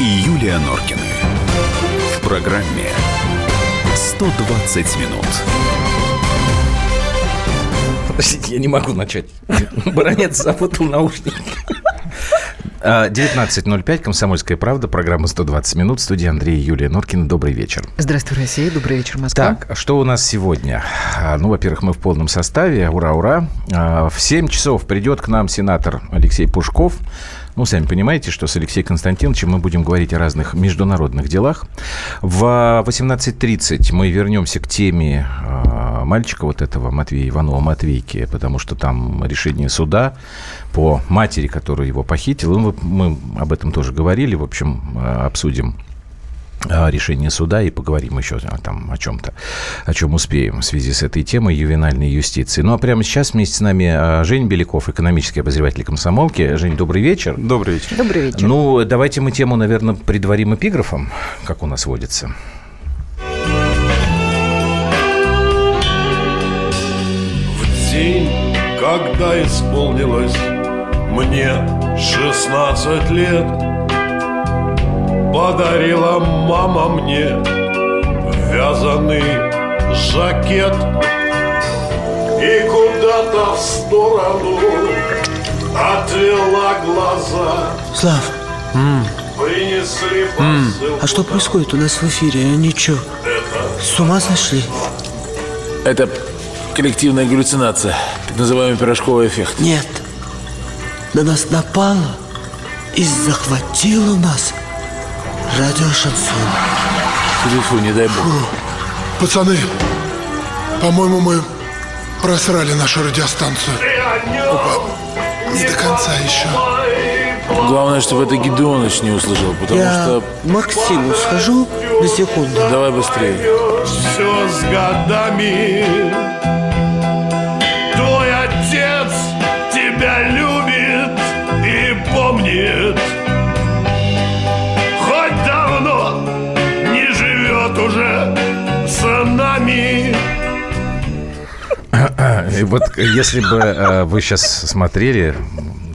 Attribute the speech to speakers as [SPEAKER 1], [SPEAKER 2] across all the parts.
[SPEAKER 1] И Юлия Норкины. В программе 120 минут.
[SPEAKER 2] Подождите, я не могу начать. Баронец запутал наушники. 19.05, а, «Комсомольская правда», программа «120 минут», студия Андрей и Юлия Норкина. Добрый вечер.
[SPEAKER 3] Здравствуй, Россия, добрый вечер, Москва.
[SPEAKER 2] Так, что у нас сегодня? А, ну, во-первых, мы в полном составе, ура-ура. А, в 7 часов придет к нам сенатор Алексей Пушков. Ну, сами понимаете, что с Алексеем Константиновичем мы будем говорить о разных международных делах. В 18.30 мы вернемся к теме мальчика вот этого, Матвея Иванова, Матвейки, потому что там решение суда по матери, которая его похитила. Ну, мы об этом тоже говорили, в общем, э, обсудим решение суда и поговорим еще там о чем-то, о чем успеем в связи с этой темой ювенальной юстиции. Ну, а прямо сейчас вместе с нами э, Жень Беляков, экономический обозреватель комсомолки. Жень, добрый вечер.
[SPEAKER 4] Добрый вечер.
[SPEAKER 3] Добрый вечер.
[SPEAKER 2] Ну, давайте мы тему, наверное, предварим эпиграфом, как у нас водится.
[SPEAKER 5] день, когда исполнилось мне шестнадцать лет Подарила мама мне вязаный жакет. И куда-то в сторону отвела глаза.
[SPEAKER 6] Слав,
[SPEAKER 5] Принесли посылку.
[SPEAKER 6] А что происходит у нас в эфире? Они что, с ума сошли?
[SPEAKER 4] Это коллективная галлюцинация, так называемый пирожковый эффект.
[SPEAKER 6] Нет, на нас напала и захватила нас радио Шансон.
[SPEAKER 4] Фу, не дай бог. Фу.
[SPEAKER 7] Пацаны, по-моему, мы просрали нашу радиостанцию. Опа, не до конца еще.
[SPEAKER 4] Главное, чтобы это Гидеоныч не услышал, потому
[SPEAKER 6] Я
[SPEAKER 4] что...
[SPEAKER 6] Максиму схожу на секунду.
[SPEAKER 4] Давай быстрее.
[SPEAKER 5] Все с годами
[SPEAKER 2] Вот если бы э, вы сейчас смотрели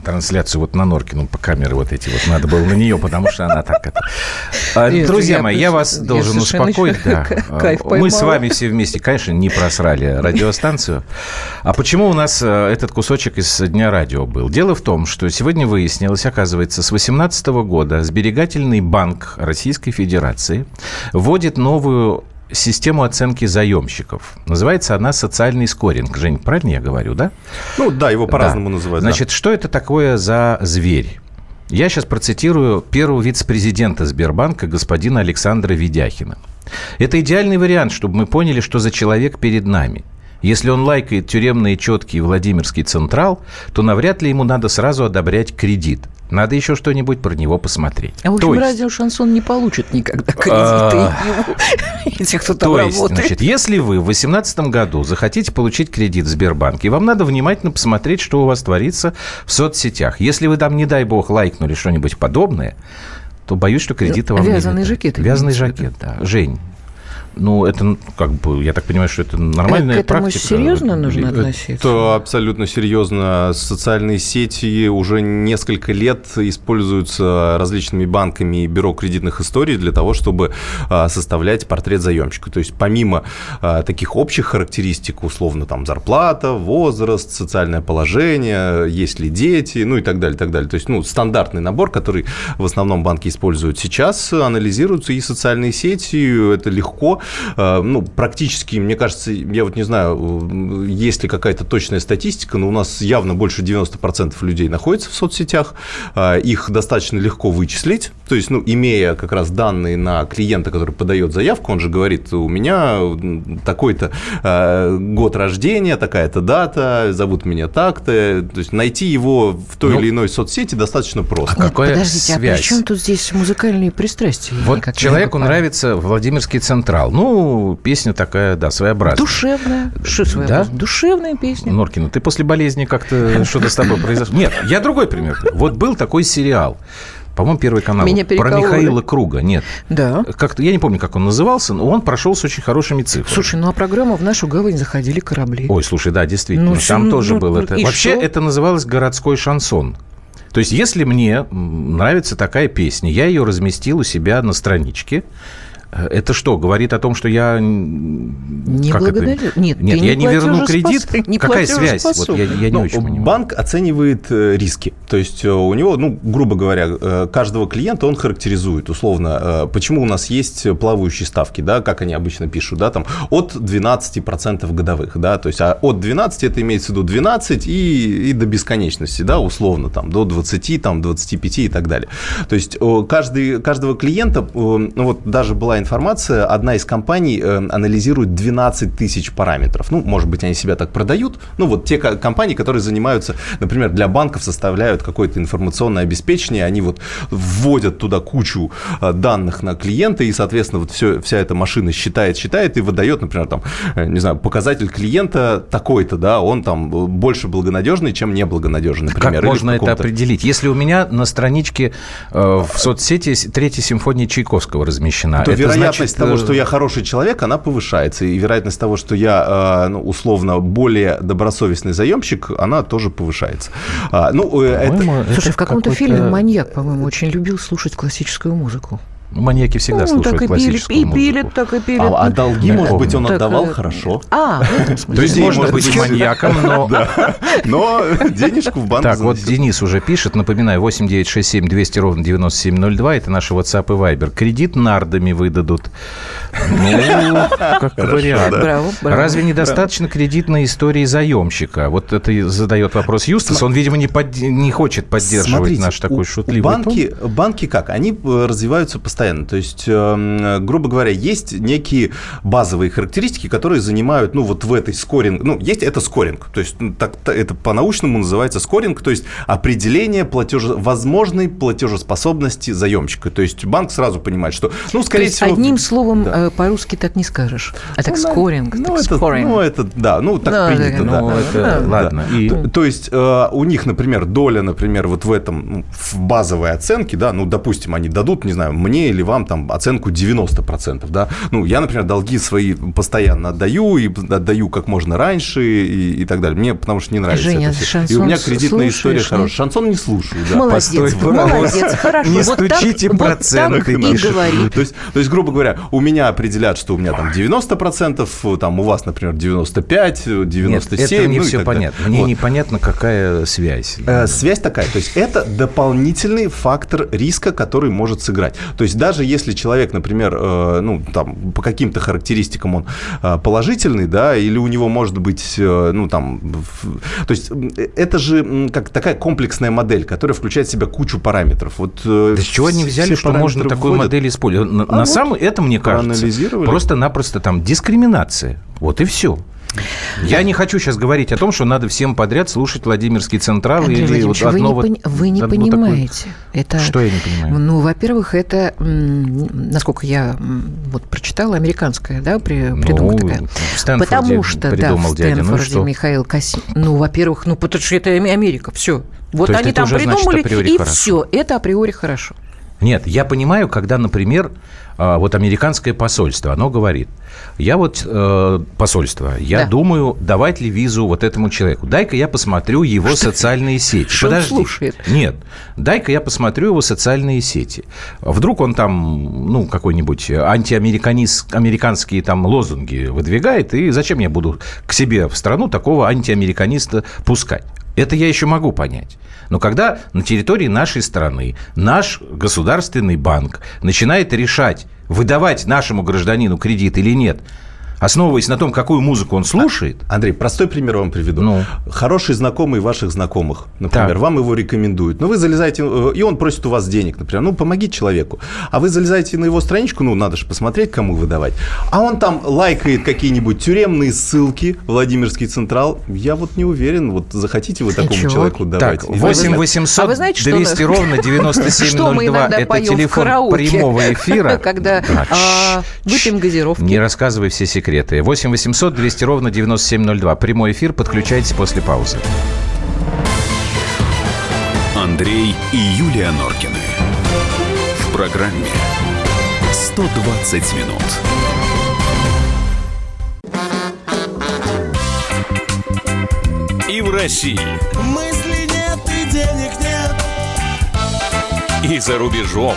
[SPEAKER 2] трансляцию вот на Норкину по камеры вот эти вот. Надо было на нее, потому что она так это... А, Нет, Друзья я мои, я вас я должен успокоить. Да. Мы с вами все вместе, конечно, не просрали радиостанцию. А почему у нас э, этот кусочек из Дня радио был? Дело в том, что сегодня выяснилось, оказывается, с 2018 года Сберегательный банк Российской Федерации вводит новую систему оценки заемщиков. Называется она социальный скоринг. Жень, правильно я говорю, да?
[SPEAKER 4] Ну да, его по-разному да. называют.
[SPEAKER 2] Значит,
[SPEAKER 4] да.
[SPEAKER 2] что это такое за зверь? Я сейчас процитирую первого вице-президента Сбербанка господина Александра Ведяхина. Это идеальный вариант, чтобы мы поняли, что за человек перед нами. Если он лайкает тюремные четкие Владимирский Централ, то навряд ли ему надо сразу одобрять кредит. Надо еще что-нибудь про него посмотреть.
[SPEAKER 3] А в общем, есть... радио Шансон не получит никогда кредиты этих, кто там работает.
[SPEAKER 2] Значит, если вы в 2018 году захотите получить кредит в Сбербанке, вам надо внимательно посмотреть, что у вас творится в соцсетях. Если вы там, не дай бог, лайкнули что-нибудь подобное, то боюсь, что кредиты вам
[SPEAKER 3] Вязаный
[SPEAKER 2] не
[SPEAKER 3] жакет.
[SPEAKER 2] Вязаный жакет, да. Жень, ну, это, как бы, я так понимаю, что это нормальная
[SPEAKER 3] к этому
[SPEAKER 2] практика.
[SPEAKER 3] серьезно нужно относиться?
[SPEAKER 4] Это абсолютно серьезно. Социальные сети уже несколько лет используются различными банками и бюро кредитных историй для того, чтобы а, составлять портрет заемщика. То есть помимо а, таких общих характеристик, условно, там, зарплата, возраст, социальное положение, есть ли дети, ну и так далее, так далее. То есть, ну, стандартный набор, который в основном банки используют сейчас, анализируются и социальные сети, это легко ну, практически, мне кажется, я вот не знаю, есть ли какая-то точная статистика, но у нас явно больше 90% людей находится в соцсетях, э, их достаточно легко вычислить, то есть, ну, имея как раз данные на клиента, который подает заявку, он же говорит, у меня такой-то э, год рождения, такая-то дата, зовут меня так-то, то есть найти его в той ну, или иной соцсети достаточно просто.
[SPEAKER 3] А какая Подождите, связь? а при чем тут здесь музыкальные пристрастия?
[SPEAKER 2] Вот человеку нравится Владимирский Централ, ну, песня такая, да, своеобразная.
[SPEAKER 3] Душевная. Что своеобразная? Да? Душевная песня.
[SPEAKER 2] Норкина, ты после болезни как-то что-то с тобой произошло? Нет, я другой пример. Вот был такой сериал по-моему, Первый канал.
[SPEAKER 3] Меня
[SPEAKER 2] Про Михаила Круга. Нет.
[SPEAKER 3] Да.
[SPEAKER 2] Как-то, я не помню, как он назывался, но он прошел с очень хорошими цифрами.
[SPEAKER 3] Слушай, ну а программа «В нашу гавань заходили корабли».
[SPEAKER 2] Ой, слушай, да, действительно. Ну, там ну, тоже ну, было это. Вообще, что? это называлось «Городской шансон». То есть, если мне нравится такая песня, я ее разместил у себя на страничке, это что, говорит о том, что я...
[SPEAKER 3] Не
[SPEAKER 2] как это?
[SPEAKER 3] благодарю. Нет,
[SPEAKER 2] Нет,
[SPEAKER 3] ты
[SPEAKER 2] я
[SPEAKER 3] не
[SPEAKER 2] не верну кредит.
[SPEAKER 3] не
[SPEAKER 2] Какая связь? Вот я, я не
[SPEAKER 4] Ну,
[SPEAKER 2] очень понимаю.
[SPEAKER 4] банк оценивает э, риски. То есть э, у него, ну, грубо говоря, э, каждого клиента он характеризует условно, почему у нас есть плавающие ставки, да, как они обычно пишут, да, там от 12% годовых, да, то есть а от 12 это имеется в виду 12 и, и до бесконечности, да, условно, там, до 20, там, 25 и так далее. То есть каждый, каждого клиента, ну, вот даже была информация, одна из компаний э, анализирует 12 тысяч параметров. Ну, может быть, они себя так продают. Ну, вот те ко- компании, которые занимаются, например, для банков составляют какое-то информационное обеспечение, они вот вводят туда кучу э, данных на клиента, и, соответственно, вот все, вся эта машина считает, считает и выдает, например, там, э, не знаю, показатель клиента такой-то, да, он там больше благонадежный, чем неблагонадежный, например.
[SPEAKER 2] Как можно это определить? Если у меня на страничке э, в соцсети Третья симфония Чайковского размещена,
[SPEAKER 4] то
[SPEAKER 2] это
[SPEAKER 4] вероятность
[SPEAKER 2] значит,
[SPEAKER 4] того,
[SPEAKER 2] э,
[SPEAKER 4] что я хороший человек, она повышается. И вероятность того, что я, э, ну, условно, более добросовестный заемщик, она тоже повышается. А, Ну, э, это...
[SPEAKER 3] Слушай, в каком-то
[SPEAKER 2] какой-то-
[SPEAKER 3] фильме маньяк, по-моему, очень любил слушать классическую музыку.
[SPEAKER 2] Маньяки всегда
[SPEAKER 3] Ну,
[SPEAKER 2] слушают
[SPEAKER 3] так и пилит,
[SPEAKER 2] классическую
[SPEAKER 3] и
[SPEAKER 2] музыку.
[SPEAKER 3] пилит, так и пилит.
[SPEAKER 4] А, а
[SPEAKER 3] Ну,
[SPEAKER 4] долги,
[SPEAKER 2] Да.
[SPEAKER 4] может быть, он
[SPEAKER 3] так,
[SPEAKER 4] отдавал
[SPEAKER 3] э,
[SPEAKER 4] хорошо.
[SPEAKER 3] А.
[SPEAKER 2] То есть можно
[SPEAKER 4] может
[SPEAKER 2] быть маньяком, но...
[SPEAKER 4] Но денежку в банк
[SPEAKER 2] Так, вот. Денис уже пишет, напоминаю, 8967 200 ровно 9702, это наши WhatsApp и Viber. Кредит нардами выдадут. Ну, как вариант.
[SPEAKER 3] Браво, браво.
[SPEAKER 2] Разве недостаточно кредитной истории заемщика? Вот это и задает вопрос Юстас. Он, видимо, не, под- не хочет поддерживать наш такой шутливый
[SPEAKER 4] банки, банки как? Они э, развиваются постоянно. То есть, э, грубо говоря, есть некие базовые характеристики, которые занимают, ну, вот в этой скоринг, ну, есть это скоринг, то есть, ну, так, та- это по-научному называется скоринг, то есть определение платеже, возможной платежеспособности заемщика. То есть банк сразу понимает, что, ну,
[SPEAKER 3] То
[SPEAKER 4] скорее
[SPEAKER 3] есть
[SPEAKER 4] всего...
[SPEAKER 3] одним словом
[SPEAKER 4] Да.
[SPEAKER 3] э, по-русски так не скажешь. А так
[SPEAKER 4] Ну,
[SPEAKER 3] скоринг,
[SPEAKER 4] ну,
[SPEAKER 3] так
[SPEAKER 4] это,
[SPEAKER 3] скоринг.
[SPEAKER 4] ну, это, да, ну, так
[SPEAKER 3] Да,
[SPEAKER 4] принято,
[SPEAKER 3] да,
[SPEAKER 4] да.
[SPEAKER 2] Ну, это
[SPEAKER 3] Да.
[SPEAKER 2] ладно.
[SPEAKER 4] Да.
[SPEAKER 2] И
[SPEAKER 4] То, то есть э, у них, например, доля, например, вот в этом, ну, в базовой оценке, да, ну, допустим, они дадут, не знаю, мне или вам там оценку 90%, да, ну, я, например, долги свои постоянно отдаю и отдаю как можно раньше и, и так далее. Мне потому что не нравится
[SPEAKER 3] Женя,
[SPEAKER 4] это всё. И
[SPEAKER 3] шансон
[SPEAKER 4] у меня кредитная
[SPEAKER 3] слушаешь,
[SPEAKER 4] история хорошая. Шансон не слушаю, да.
[SPEAKER 3] Молодец,
[SPEAKER 2] Постой,
[SPEAKER 3] молодец, хорошо.
[SPEAKER 2] Не
[SPEAKER 3] вот так-
[SPEAKER 2] стучите
[SPEAKER 3] вот
[SPEAKER 2] проценты,
[SPEAKER 3] так и говори.
[SPEAKER 4] То есть, то есть, грубо говоря, у меня определят, что у меня там 90%, там у вас, например, 95, 97.
[SPEAKER 2] нет, это мне
[SPEAKER 4] ну
[SPEAKER 2] все
[SPEAKER 4] далее.
[SPEAKER 2] понятно. Мне
[SPEAKER 4] Вот.
[SPEAKER 2] непонятно, какая связь.
[SPEAKER 4] Э, Связь такая, то есть это дополнительный фактор риска, который может сыграть. То есть даже если человек, например, э, ну там по каким-то характеристикам он э, положительный, да, или у него может быть, э, ну там, в- то есть м, это же как такая комплексная модель, которая включает в себя кучу параметров. Вот э,
[SPEAKER 2] Да с чего они взяли, что можно такую
[SPEAKER 4] вводят.
[SPEAKER 2] модель использовать? На,
[SPEAKER 4] А
[SPEAKER 2] на
[SPEAKER 4] вот
[SPEAKER 2] самом это, мне кажется, просто-напросто там дискриминация. Вот и все. Я не хочу сейчас говорить о том, что надо всем подряд слушать Владимирский Централ
[SPEAKER 3] Андрей
[SPEAKER 2] или вот
[SPEAKER 3] Владимирович, вы,
[SPEAKER 2] одно
[SPEAKER 3] не,
[SPEAKER 2] вот-
[SPEAKER 3] вы не понимаете. Это,
[SPEAKER 2] Что я не понимаю?
[SPEAKER 3] Ну, во-первых, это, насколько я вот прочитала, американская, да, при,
[SPEAKER 2] Ну,
[SPEAKER 3] придумка такая.
[SPEAKER 2] в Стэнфорде
[SPEAKER 3] Потому что, да, в
[SPEAKER 2] дядя, ну
[SPEAKER 3] Стэнфорде
[SPEAKER 2] что?
[SPEAKER 3] Михаил Касим. Ну, во-первых, ну, потому что это Америка, все. Вот
[SPEAKER 2] То
[SPEAKER 3] они там
[SPEAKER 2] значит,
[SPEAKER 3] придумали,
[SPEAKER 2] априори
[SPEAKER 3] и
[SPEAKER 2] хорошо.
[SPEAKER 3] все. Это априори хорошо.
[SPEAKER 2] Нет, я понимаю, когда, например, вот американское посольство, оно говорит, я вот э, посольство, я
[SPEAKER 3] Да.
[SPEAKER 2] думаю, давать ли визу вот этому человеку. Дай-ка я посмотрю его социальные сети.
[SPEAKER 3] что он
[SPEAKER 2] Подожди.
[SPEAKER 3] слушает?
[SPEAKER 2] Нет, дай-ка я посмотрю его социальные сети. Вдруг он там, ну, какой-нибудь антиамериканские там лозунги выдвигает, и зачем я буду к себе в страну такого антиамериканиста пускать? Это я еще могу понять. Но когда на территории нашей страны наш государственный банк начинает решать, выдавать нашему гражданину кредит или нет, основываясь на том, какую музыку он слушает,
[SPEAKER 4] Андрей, простой пример вам приведу.
[SPEAKER 2] Ну.
[SPEAKER 4] Хороший знакомый ваших знакомых, например,
[SPEAKER 2] Так.
[SPEAKER 4] вам его рекомендуют. Но вы залезаете, э, и он просит у вас денег, например. Ну, помоги человеку. А вы залезаете на его страничку, ну, надо же посмотреть, кому выдавать. А он там лайкает какие-нибудь тюремные ссылки, Владимирский Централ. Я вот не уверен, вот захотите вы такому
[SPEAKER 3] чего?
[SPEAKER 4] человеку давать.
[SPEAKER 2] Так,
[SPEAKER 4] И
[SPEAKER 2] 8
[SPEAKER 3] вы-
[SPEAKER 2] 800
[SPEAKER 3] а вы знаете, что
[SPEAKER 2] 200
[SPEAKER 3] у нас-
[SPEAKER 2] ровно
[SPEAKER 3] Что мы
[SPEAKER 2] 9702
[SPEAKER 3] иногда
[SPEAKER 2] это телефон прямого эфира.
[SPEAKER 3] когда а, выпьем газировки.
[SPEAKER 2] Не рассказывай все секреты. 8 800 200 ровно 9702. Прямой эфир. Подключайтесь после паузы.
[SPEAKER 1] Андрей и Юлия Норкины. В программе 120 минут.
[SPEAKER 5] И в России.
[SPEAKER 6] Мысли нет и денег нет,
[SPEAKER 8] и за рубежом.